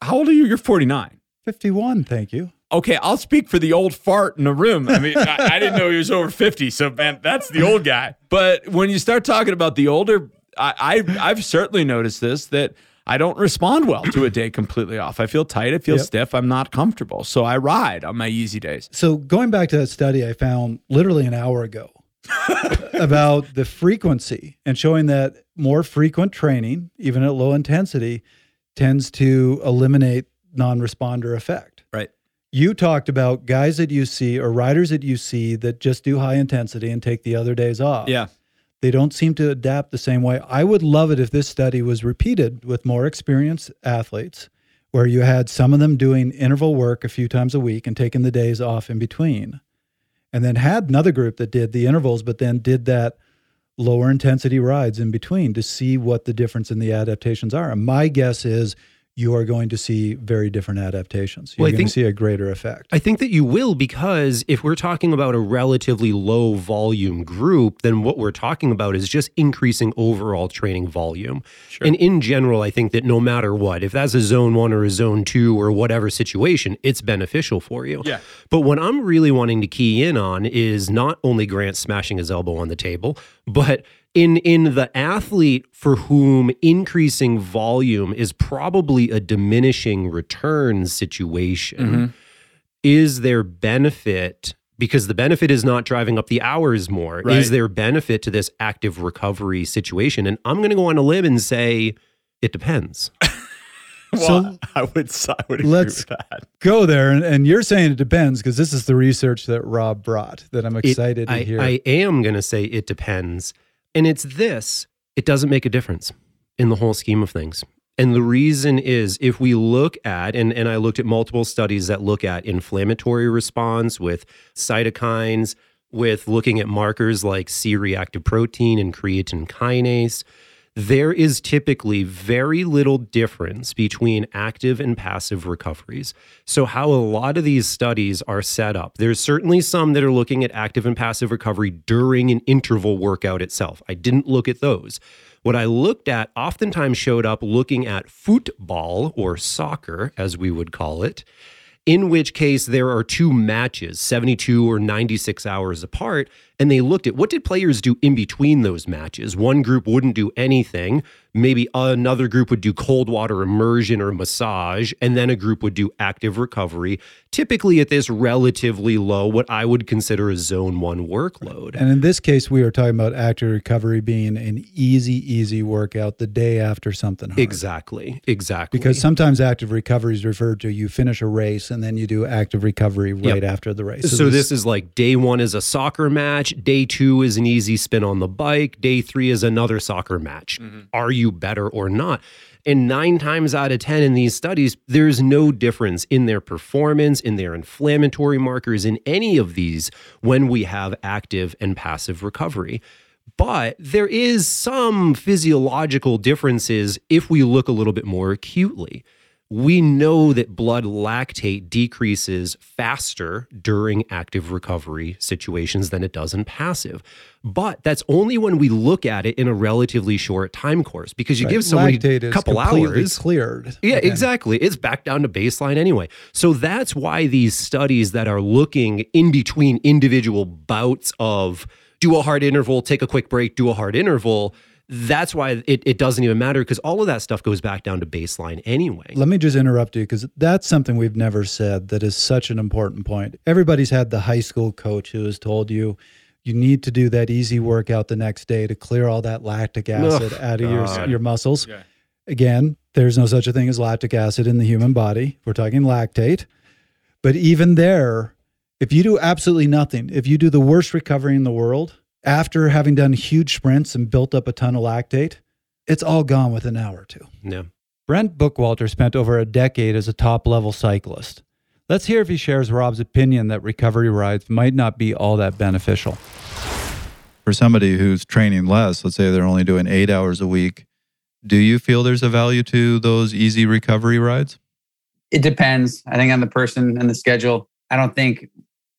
how old are you? You're 49. 51, thank you. Okay, I'll speak for the old fart in the room. I mean, I, I didn't know he was over 50, so man, that's the old guy. But when you start talking about the older, I, I I've certainly noticed this that I don't respond well to a day completely off. I feel tight, I feel Yep. stiff, I'm not comfortable. So I ride on my easy days. So going back to that study I found literally an hour ago about the frequency and showing that more frequent training, even at low intensity, tends to eliminate non-responder effect. Right. You talked about guys that you see or riders that you see that just do high intensity and take the other days off. Yeah. They don't seem to adapt the same way. I would love it if this study was repeated with more experienced athletes where you had some of them doing interval work a few times a week and taking the days off in between. And then had another group that did the intervals, but then did that lower intensity rides in between to see what the difference in the adaptations are. And my guess is you are going to see very different adaptations. You're Well, I going think- to see a greater effect. I think that you will because if we're talking about a relatively low volume group, then what we're talking about is just increasing overall training volume. Sure. And in general, I think that no matter what, if that's a zone one or a zone two or whatever situation, it's beneficial for you. Yeah. But what I'm really wanting to key in on is not only Grant smashing his elbow on the table, but in in the athlete for whom increasing volume is probably a diminishing return situation mm-hmm. is there benefit because the benefit is not driving up the hours more Right. is there benefit to this active recovery situation and i'm going to go on a limb and say it depends Well, I would, I would agree let's- with that. Go there, and, and you're saying it depends because this is the research that Rob brought that I'm It- excited I, to hear. I am going to say it depends and it's this it doesn't make a difference in the whole scheme of things. And the reason is if we look at and, and i looked at multiple studies that look at inflammatory response with cytokines with looking at markers like c-reactive protein and creatine kinase there is typically very little difference between active and passive recoveries. So, how a lot of these studies are set up, there's certainly some that are looking at active and passive recovery during an interval workout itself. I didn't look at those. What I looked at oftentimes showed up looking at football or soccer, as we would call it, in which case there are two matches, 72 or 96 hours apart. And they looked at what did players do in between those matches. One group wouldn't do anything. Maybe another group would do cold water immersion or massage. And then a group would do active recovery, typically at this relatively low, what I would consider a zone one workload. and in this case, we are talking about active recovery being an easy, easy workout the day after something hard. Exactly. Exactly. Because sometimes active recovery is referred to you finish a race and then you do active recovery right after the race. So, this, is like day one is a soccer match, day two is an easy spin on the bike, day three is another soccer match. Mm-hmm. Are you better or not? And nine times out of 10 in these studies, there's no difference in their performance, in their inflammatory markers, in any of these when we have active and passive recovery. But there is some physiological differences if we look a little bit more acutely we know that blood lactate decreases faster during active recovery situations than it does in passive. But that's only when we look at it in a relatively short time course because you Right. give somebody Lactate a couple hours. cleared. Yeah, exactly. It's back down to baseline anyway. So that's why these studies that are looking in between individual bouts of do a hard interval, take a quick break, do a hard interval. That's why it, it doesn't even matter because all of that stuff goes back down to baseline anyway. Let me just interrupt you because that's something we've never said that is such an important point. Everybody's had the high school coach who has told you you need to do that easy workout the next day to clear all that lactic acid Ugh, out of your, your muscles. Yeah. Again, there's no such a thing as lactic acid in the human body. We're talking lactate. But even there, if you do absolutely nothing, if you do the worst recovery in the world after having done huge sprints and built up a ton of lactate, it's all gone within an hour or two. Yeah. Brent Bookwalter spent over a decade as a top level cyclist. Let's hear if he shares Rob's opinion that recovery rides might not be all that beneficial. for somebody who's training less, let's say they're only doing eight hours a week, do you feel there's a value to those easy recovery rides? It depends, I think, on the person and the schedule. I don't think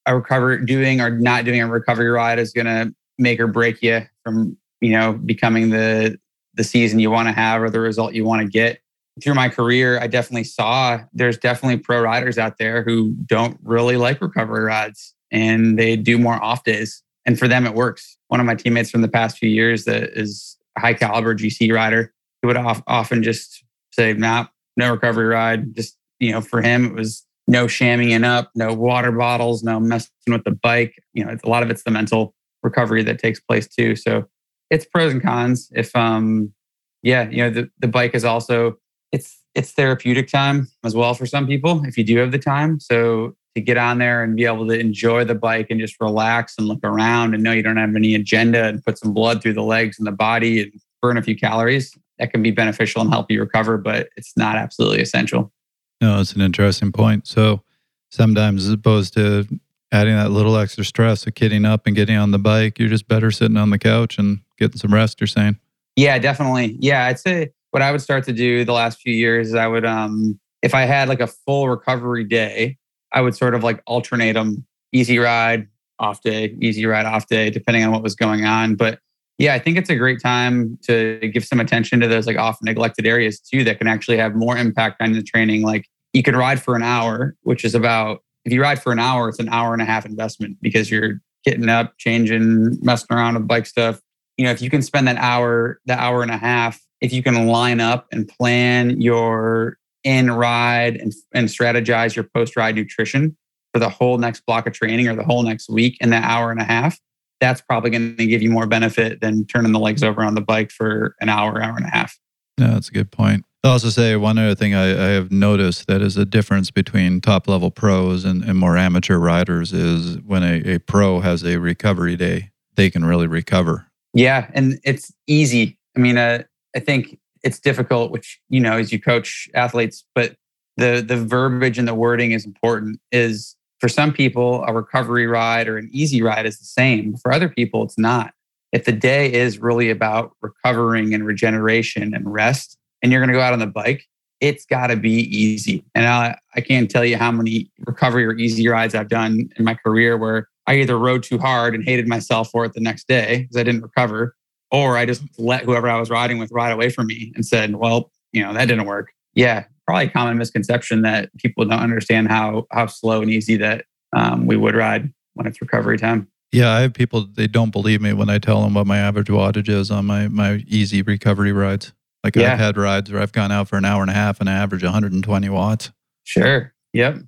a recovery doing or not doing a recovery ride is going to make or break you from you know becoming the the season you want to have or the result you want to get. Through my career, I definitely saw there's definitely pro riders out there who don't really like recovery rides and they do more off days. And for them, it works. One of my teammates from the past few years that is a high caliber GC rider, he would often just say, nah, no recovery ride. Just, you know, for him, it was no shamming up, no water bottles, no messing with the bike. You know, a lot of it's the mental recovery that takes place too. So it's pros and cons. If, um, yeah, you know, the, the bike is also, it's, it's therapeutic time as well for some people if you do have the time. So to get on there and be able to enjoy the bike and just relax and look around and know you don't have any agenda and put some blood through the legs and the body and burn a few calories, that can be beneficial and help you recover, but it's not absolutely essential. No, it's an interesting point. So sometimes, as opposed to adding that little extra stress of getting up and getting on the bike, you're just better sitting on the couch and getting some rest. You're saying? Yeah, definitely. Yeah, I'd say what I would start to do the last few years is I would, um, if I had like a full recovery day, I would sort of like alternate them easy ride, off day, easy ride, off day, depending on what was going on. But yeah, I think it's a great time to give some attention to those like often neglected areas too that can actually have more impact on the training. Like you could ride for an hour, which is about if you ride for an hour, it's an hour and a half investment because you're getting up, changing, messing around with bike stuff. You know, if you can spend that hour, that hour and a half, if you can line up and plan your in ride and, and strategize your post ride nutrition for the whole next block of training or the whole next week in that hour and a half, that's probably going to give you more benefit than turning the legs over on the bike for an hour, hour and a half. Yeah, that's a good point. I'll also say one other thing I, I, have noticed that is a difference between top level pros and, and more amateur riders is when a, a pro has a recovery day, they can really recover. Yeah, and it's easy. I mean, uh, I think it's difficult, which you know, as you coach athletes, but the the verbiage and the wording is important. Is for some people, a recovery ride or an easy ride is the same. For other people, it's not. If the day is really about recovering and regeneration and rest, and you're going to go out on the bike, it's got to be easy. And I, I can't tell you how many recovery or easy rides I've done in my career where I either rode too hard and hated myself for it the next day because I didn't recover, or I just let whoever I was riding with ride away from me and said, well, you know, that didn't work. Yeah, probably a common misconception that people don't understand how how slow and easy that um, we would ride when it's recovery time. Yeah, I have people they don't believe me when I tell them what my average wattage is on my my easy recovery rides. Like yeah. I've had rides where I've gone out for an hour and a half and I average 120 watts. Sure. Yep.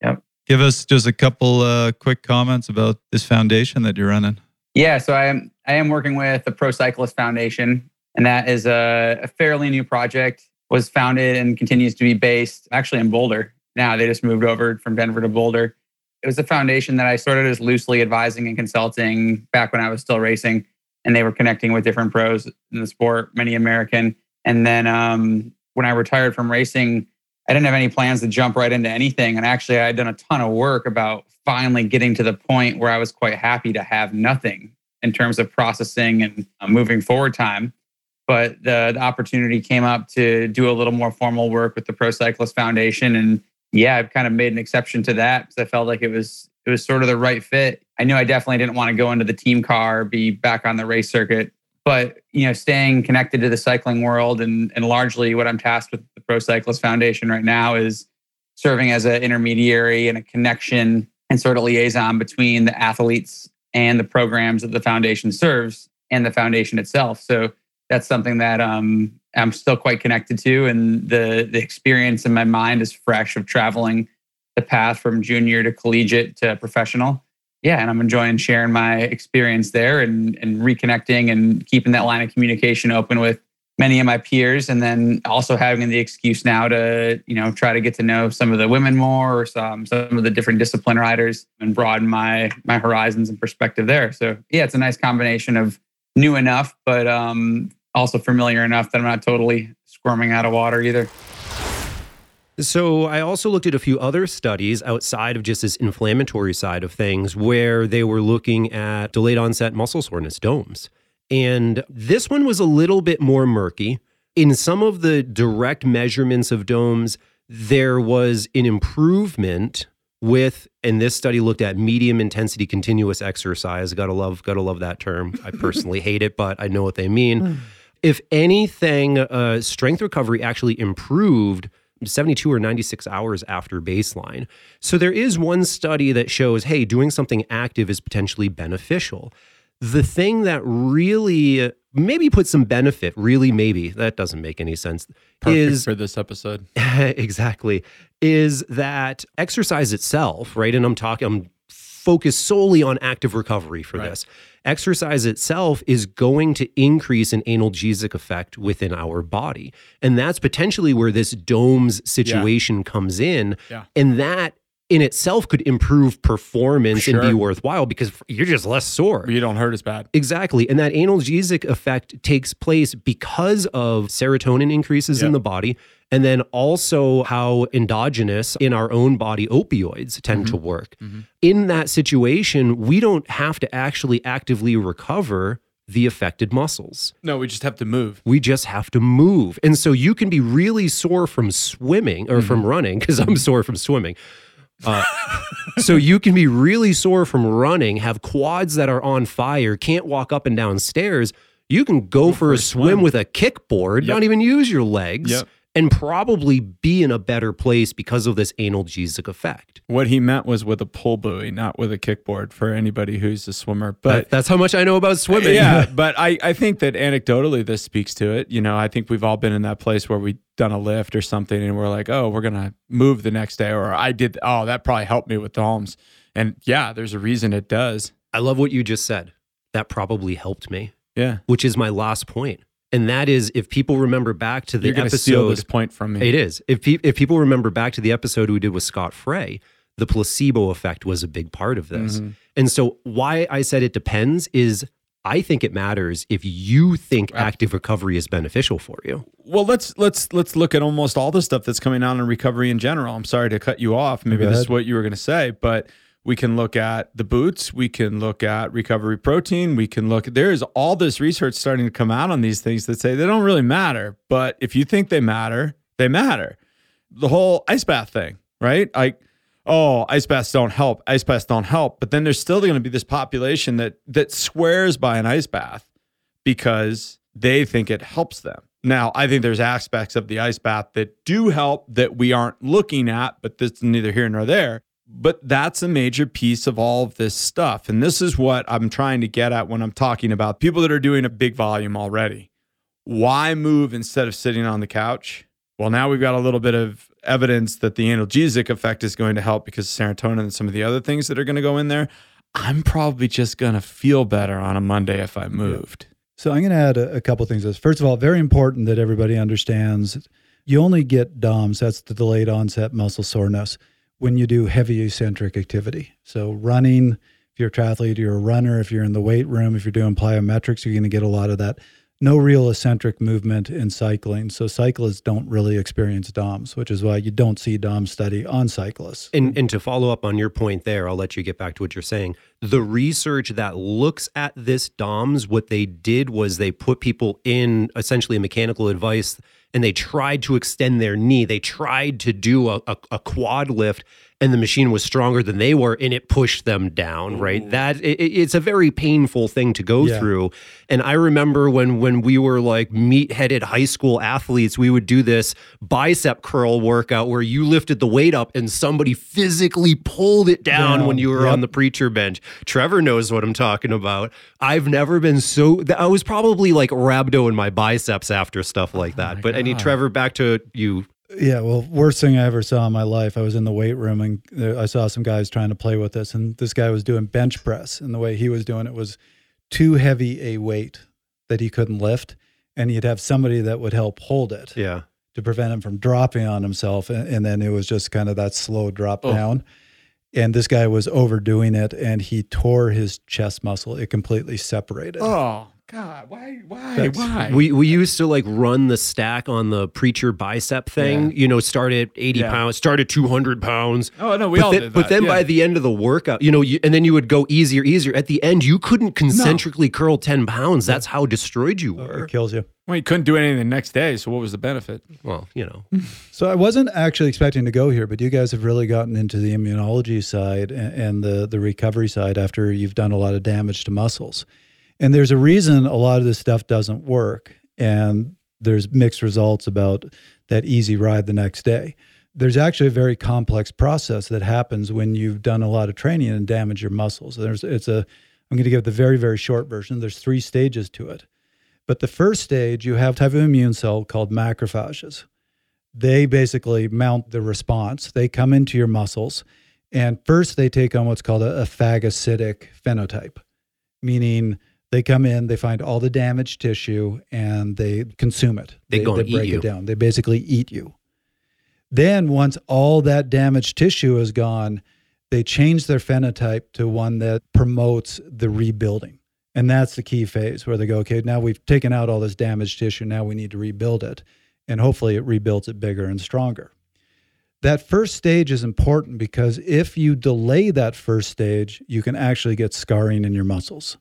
Yep. Give us just a couple uh, quick comments about this foundation that you're running. Yeah, so I am I am working with the Pro Cyclist Foundation, and that is a, a fairly new project was founded and continues to be based actually in Boulder. Now they just moved over from Denver to Boulder. It was a foundation that I started as loosely advising and consulting back when I was still racing, and they were connecting with different pros in the sport, many American. And then um, when I retired from racing, I didn't have any plans to jump right into anything. And actually, I had done a ton of work about finally getting to the point where I was quite happy to have nothing in terms of processing and uh, moving forward time but the, the opportunity came up to do a little more formal work with the Pro Cyclist Foundation, and yeah, I've kind of made an exception to that because I felt like it was it was sort of the right fit. I knew I definitely didn't want to go into the team car, be back on the race circuit, but you know, staying connected to the cycling world and and largely what I'm tasked with the Pro Cyclist Foundation right now is serving as an intermediary and a connection and sort of liaison between the athletes and the programs that the foundation serves and the foundation itself. So that's something that um, I'm still quite connected to, and the the experience in my mind is fresh of traveling the path from junior to collegiate to professional. Yeah, and I'm enjoying sharing my experience there and and reconnecting and keeping that line of communication open with many of my peers, and then also having the excuse now to you know try to get to know some of the women more or some some of the different discipline riders and broaden my my horizons and perspective there. So yeah, it's a nice combination of new enough, but um, also familiar enough that I'm not totally squirming out of water either. So, I also looked at a few other studies outside of just this inflammatory side of things where they were looking at delayed onset muscle soreness DOMS. And this one was a little bit more murky. In some of the direct measurements of DOMS, there was an improvement with and this study looked at medium intensity continuous exercise gotta love gotta love that term i personally hate it but i know what they mean hmm. if anything uh, strength recovery actually improved 72 or 96 hours after baseline so there is one study that shows hey doing something active is potentially beneficial the thing that really maybe put some benefit, really maybe that doesn't make any sense. Perfect is for this episode exactly is that exercise itself, right? And I'm talking, I'm focused solely on active recovery for right. this. Exercise itself is going to increase an analgesic effect within our body, and that's potentially where this DOMS situation yeah. comes in, yeah. and that in itself could improve performance and be worthwhile because you're just less sore. You don't hurt as bad. Exactly. And that analgesic effect takes place because of serotonin increases in the body. And then also how endogenous in our own body opioids tend to mm-hmm. work. Mm-hmm. In that situation, we don't have to actually actively recover the affected muscles. No, we just have to move. We just have to move. And so you can be really sore from swimming or from mm-hmm. running, because I'm sore from swimming. Uh, so you can be really sore from running, have quads that are on fire, can't walk up and down stairs. You can go, for, a swim, with a kickboard, Yep. not even use your legs, Yep. And probably be in a better place because of this analgesic effect. What he meant was with a pull buoy, not with a kickboard for anybody who's a swimmer. But But that's how much I know about swimming. Yeah, but I, I think that anecdotally this speaks to it. You know, I think we've all been in that place where we've done a lift or something and we're like, oh, we're going to move the next day. Or I did, oh, that probably helped me with DOMS. And yeah, there's a reason it does. I love what you just said. That probably helped me, Yeah. which is my last point. And that is if people remember back to the You're to steal this point from me. It is. If pe- if people remember back to the episode we did with Scott Frey, the placebo effect was a big part of this. Mhm. And so why I said it depends is I think it matters if you think active recovery is beneficial for you. Well, let's let's let's look at almost all the stuff that's coming out in recovery in general. I'm sorry to cut you off. Maybe this is what you were going to say, but we can look at the boots. We can look at recovery protein. We can look. There is all this research starting to come out on these things that say they don't really matter. But if you think they matter, they matter. The whole ice bath thing, right? Like, oh, ice baths don't help. Ice baths don't help. But then there's still going to be this population that that swears by an ice bath because they think it helps them. Now, I think there's aspects of the ice bath that do help that we aren't looking at, but that's neither here nor there. But that's a major piece of all of this stuff. And this is what I'm trying to get at when I'm talking about people that are doing a big volume already. Why move instead of sitting on the couch? Well, now we've got a little bit of evidence that the analgesic effect is going to help because of serotonin and some of the other things that are going to go in there. I'm probably just going to feel better on a Monday if I moved. So I'm going to add a, a couple things. First of all, very important that everybody understands you only get DOMS, that's the delayed onset muscle soreness, when you do heavy eccentric activity. So running, if you're a triathlete, you're a runner, if you're in the weight room, if you're doing plyometrics, you're going to get a lot of that. No real eccentric movement in cycling. So cyclists don't really experience DOMS, which is why you don't see DOMS study on cyclists. And and to follow up on your point there, I'll let you get back to what you're saying. The research that looks at this DOMS, what they did was they put people in essentially a mechanical device and they tried to extend their knee. They tried to do a, a, a quad lift and the machine was stronger than they were and it pushed them down, right? Mm. That it, it- it's a very painful thing to go Yeah. through. And I remember when when we were like meat-headed high school athletes, we would do this bicep curl workout where you lifted the weight up and somebody physically pulled it down Down. when you were Yep. on the preacher bench. Trevor knows what I'm talking about. I've never been so I was probably like rhabdo in my biceps after stuff like oh that. but I need Trevor back to you. Yeah, well, worst thing I ever saw in my life. I was in the weight room and there- I saw some guys trying to play with this, and this guy was doing bench press, and the way he was doing it was too heavy a weight that he couldn't lift, and he'd have somebody that would help hold it Yeah. to prevent him from dropping on himself, and, and then it was just kind of that slow drop Oh. down. And this guy was overdoing it, and he tore his chest muscle. It completely separated. Oh God! Why? Why? That's- why? We we used to like run the stack on the preacher bicep thing. You know, start at 80 Yeah. pounds, start at 200 pounds. oh no, we but all then, did that. but then yeah. by the end of the workout, you know, you, and then you would go easier, easier. At the end, you couldn't concentrically curl 10 pounds. That's how destroyed you were. It kills you. well, you couldn't do anything the next day. So what was the benefit? Well, you know, So I wasn't actually expecting to go here, but you guys have really gotten into the immunology side and, and the the recovery side after you've done a lot of damage to muscles. And there's a reason a lot of this stuff doesn't work, and there's mixed results about that easy ride the next day. There's actually a very complex process that happens when you've done a lot of training and damage your muscles. There's it's a I'm going to give the very very short version. There's three stages to it. But the first stage, you have type of immune cell called macrophages they basically mount the response. They come into your muscles, and first they take on what's called a, a phagocytic phenotype, meaning they come in, they find all the damaged tissue, and they consume it. They go and eat break you. it down. They basically eat you. Then, once all that damaged tissue is gone, they change their phenotype to one that promotes the rebuilding. And that's the key phase where they go, okay, now we've taken out all this damaged tissue. Now we need to rebuild it. And hopefully it rebuilds it bigger and stronger. That first stage is important because if you delay that first stage, you can actually get scarring in your muscles.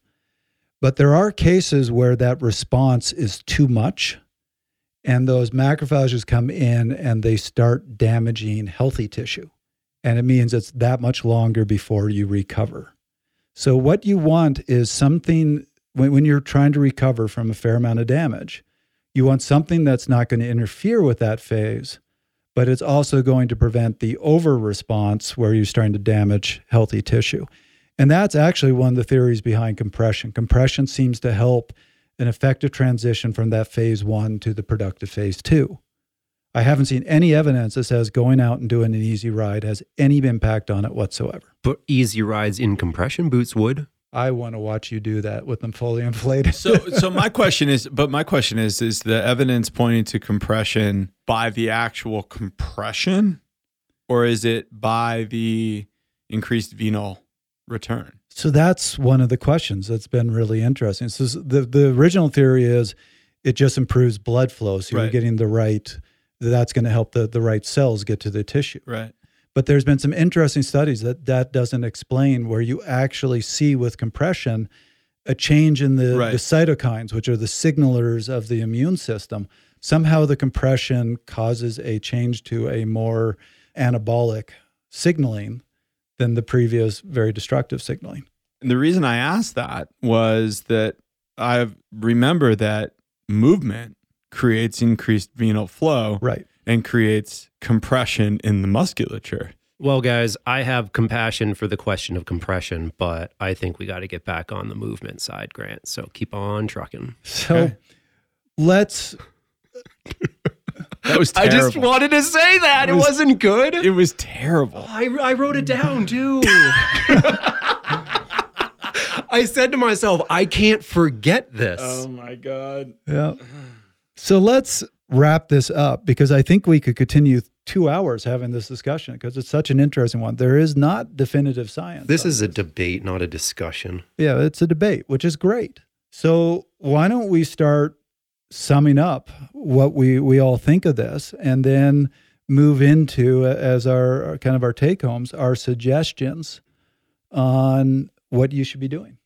But there are cases where that response is too much and those macrophages come in and they start damaging healthy tissue. And it means it's that much longer before you recover. So, what you want is something when, when you're trying to recover from a fair amount of damage, you want something that's not going to interfere with that phase, but it's also going to prevent the over response where you're starting to damage healthy tissue. And that's actually one of the theories behind compression. Compression seems to help an effective transition from that phase one to the productive phase two. I haven't seen any evidence that says going out and doing an easy ride has any impact on it whatsoever. But easy rides in compression boots would. I want to watch you do that with them fully inflated. so, so my question is, but my question is, is the evidence pointing to compression by the actual compression, or is it by the increased venal return? So that's one of the questions that's been really interesting. So the the original theory is it just improves blood flow, so you're Right. getting the right. That's going to help the the right cells get to the tissue. Right. But there's been some interesting studies that that doesn't explain where you actually see with compression a change in the, Right. the cytokines, which are the signalers of the immune system. Somehow the compression causes a change to a more anabolic signaling than the previous very destructive signaling. And the reason I asked that was that I remember that movement creates increased venal flow Right. and creates compression in the musculature. Well, guys, I have compassion for the question of compression, but I think we got to get back on the movement side, Grant. So keep on trucking. So Okay. let's That was I just wanted to say that. It, It was- was, not good. it was terrible. I, I wrote it down too. I said to myself, I can't forget this. Oh my god. Yeah. So let's wrap this up because I think we could continue two hours having this discussion because it's such an interesting one. There is not definitive science. this on is a debate, not a discussion. yeah, it's a debate, which is great. So why don't we start summing up what we we all think of this and then move into as our- kind of our take homes, our suggestions on what you should be doing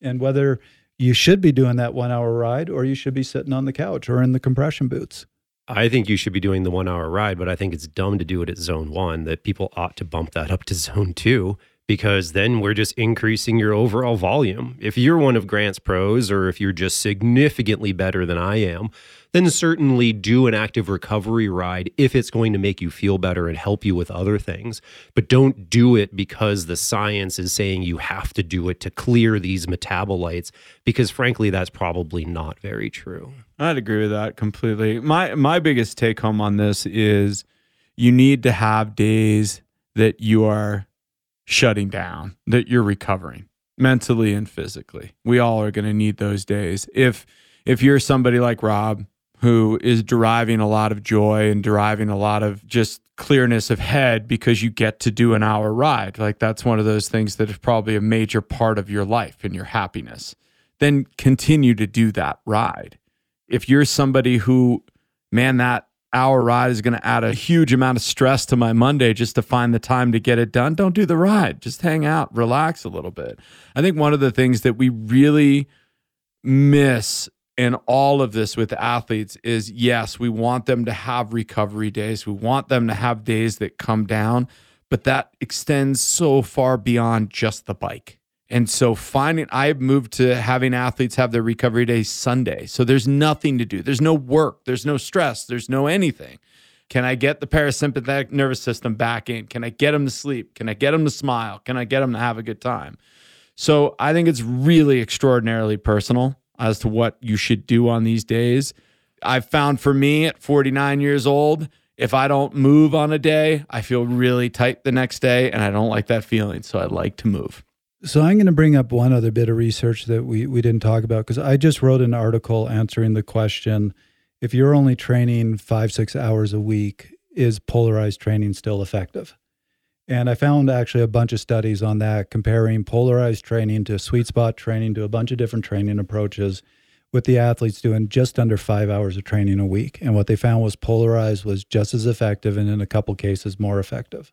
and whether you should be doing that one hour ride or you should be sitting on the couch or in the compression boots. I think you should be doing the one hour ride, but I think it's dumb to do it at zone one, that people ought to bump that up to zone two because then we're just increasing your overall volume. If you're one of Grant's pros or if you're just significantly better than I am, then certainly do an active recovery ride if it's going to make you feel better and help you with other things. But don't do it because the science is saying you have to do it to clear these metabolites, because frankly, that's probably not very true. I'd agree with that completely. My my biggest take home on this is you need to have days that you are shutting down, that you're recovering mentally and physically. We all are going to need those days. If if you're somebody like Rob who is deriving a lot of joy and deriving a lot of just clearness of head because you get to do an hour ride, like that's one of those things that is probably a major part of your life and your happiness, then continue to do that ride if you're somebody who, man, that hour ride is going to add a huge amount of stress to my Monday just to find the time to get it done, don't do the ride. Just hang out, relax a little bit. I think one of the things that we really miss in all of this with athletes is yes, we want them to have recovery days. We want them to have days that come down, but that extends so far beyond just the bike. And so finding I've moved to having athletes have their recovery day Sunday. So there's nothing to do. There's no work, there's no stress, there's no anything. Can I get the parasympathetic nervous system back in? Can I get them to sleep? Can I get them to smile? Can I get them to have a good time? So I think it's really extraordinarily personal as to what you should do on these days. I've found for me at 49 years old, if I don't move on a day, I feel really tight the next day and I don't like that feeling. So I like to move. So I'm going to bring up one other bit of research that we, we didn't talk about because I just wrote an article answering the question if you're only training five, six hours a week, is polarized training still effective? And I found actually a bunch of studies on that comparing polarized training to sweet spot training to a bunch of different training approaches with the athletes doing just under five hours of training a week. And what they found was polarized was just as effective and in a couple cases more effective.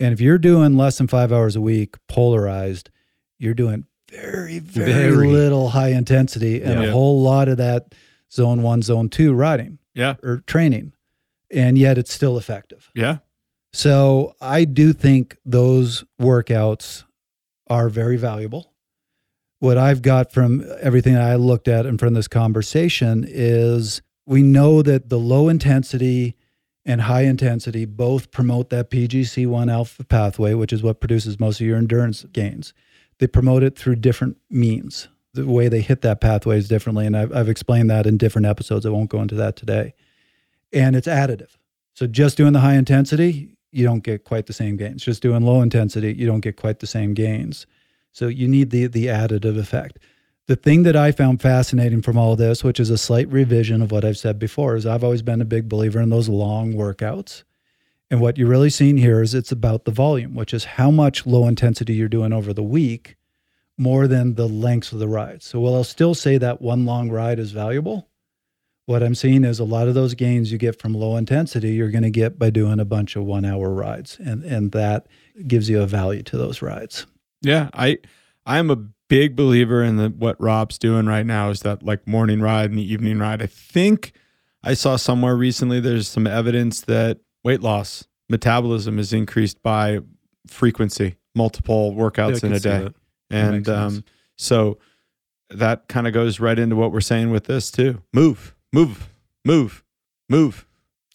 And if you're doing less than five hours a week polarized, you're doing very, very, Very. little high intensity and Yeah. a whole lot of that zone one, zone two riding Yeah. or training. And yet it's still effective. Yeah. So I do think those workouts are very valuable. What I've got from everything I looked at and from this conversation is we know that the low intensity and high intensity both promote that PGC1 alpha pathway, which is what produces most of your endurance gains. They promote it through different means. The way they hit that pathway is differently. And I've, I've explained that in different episodes. I won't go into that today. And it's additive. So just doing the high intensity, you don't get quite the same gains. Just doing low intensity, you don't get quite the same gains. So you need the the additive effect. The thing that I found fascinating from all this, which is a slight revision of what I've said before, is I've always been a big believer in those long workouts. And what you're really seeing here is it's about the volume, which is how much low intensity you're doing over the week more than the lengths of the ride. So while I'll still say that one long ride is valuable, what I'm seeing is a lot of those gains you get from low intensity, you're going to get by doing a bunch of one hour rides. And, and that gives you a value to those rides. Yeah, I I'm a big believer in the what Rob's doing right now is that like morning ride and the evening ride. I think I saw somewhere recently there's some evidence that weight loss metabolism is increased by frequency, multiple workouts I in a day. that. And um so that kind of goes right into what we're saying with this too. Move, move, move, move.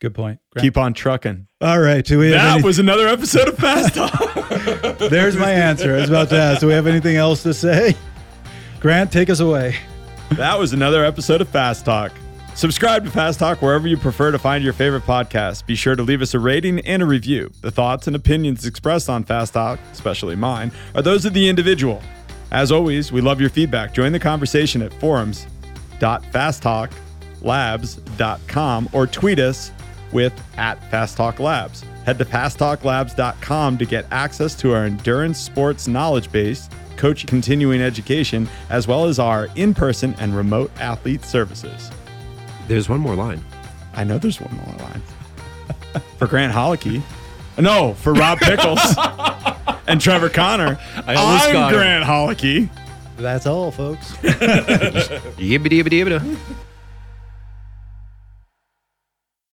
Good point. Keep on trucking. All right. Do we have That any- was another episode of Fast Talk. There's my answer. I was about to ask. Do we have anything else to say? Grant, take us away. That was another episode of Fast Talk. Subscribe to Fast Talk wherever you prefer to find your favorite podcast. Be sure to leave us a rating and a review. The thoughts and opinions expressed on Fast Talk, especially mine, are those of the individual. As always, we love your feedback. Join the conversation at forums.fasttalklabs.com or tweet us with at Fast Talk Labs. Head to fasttalklabs.com to get access to our endurance sports knowledge base, coach continuing education, as well as our in person and remote athlete services. There's one more line. I know there's one more line. For Grant Holicky. No, for Rob Pickels and Trevor Connor. I almost I'm got. Grant Holicky. That's all, folks. Yibbity yibbity yibbity.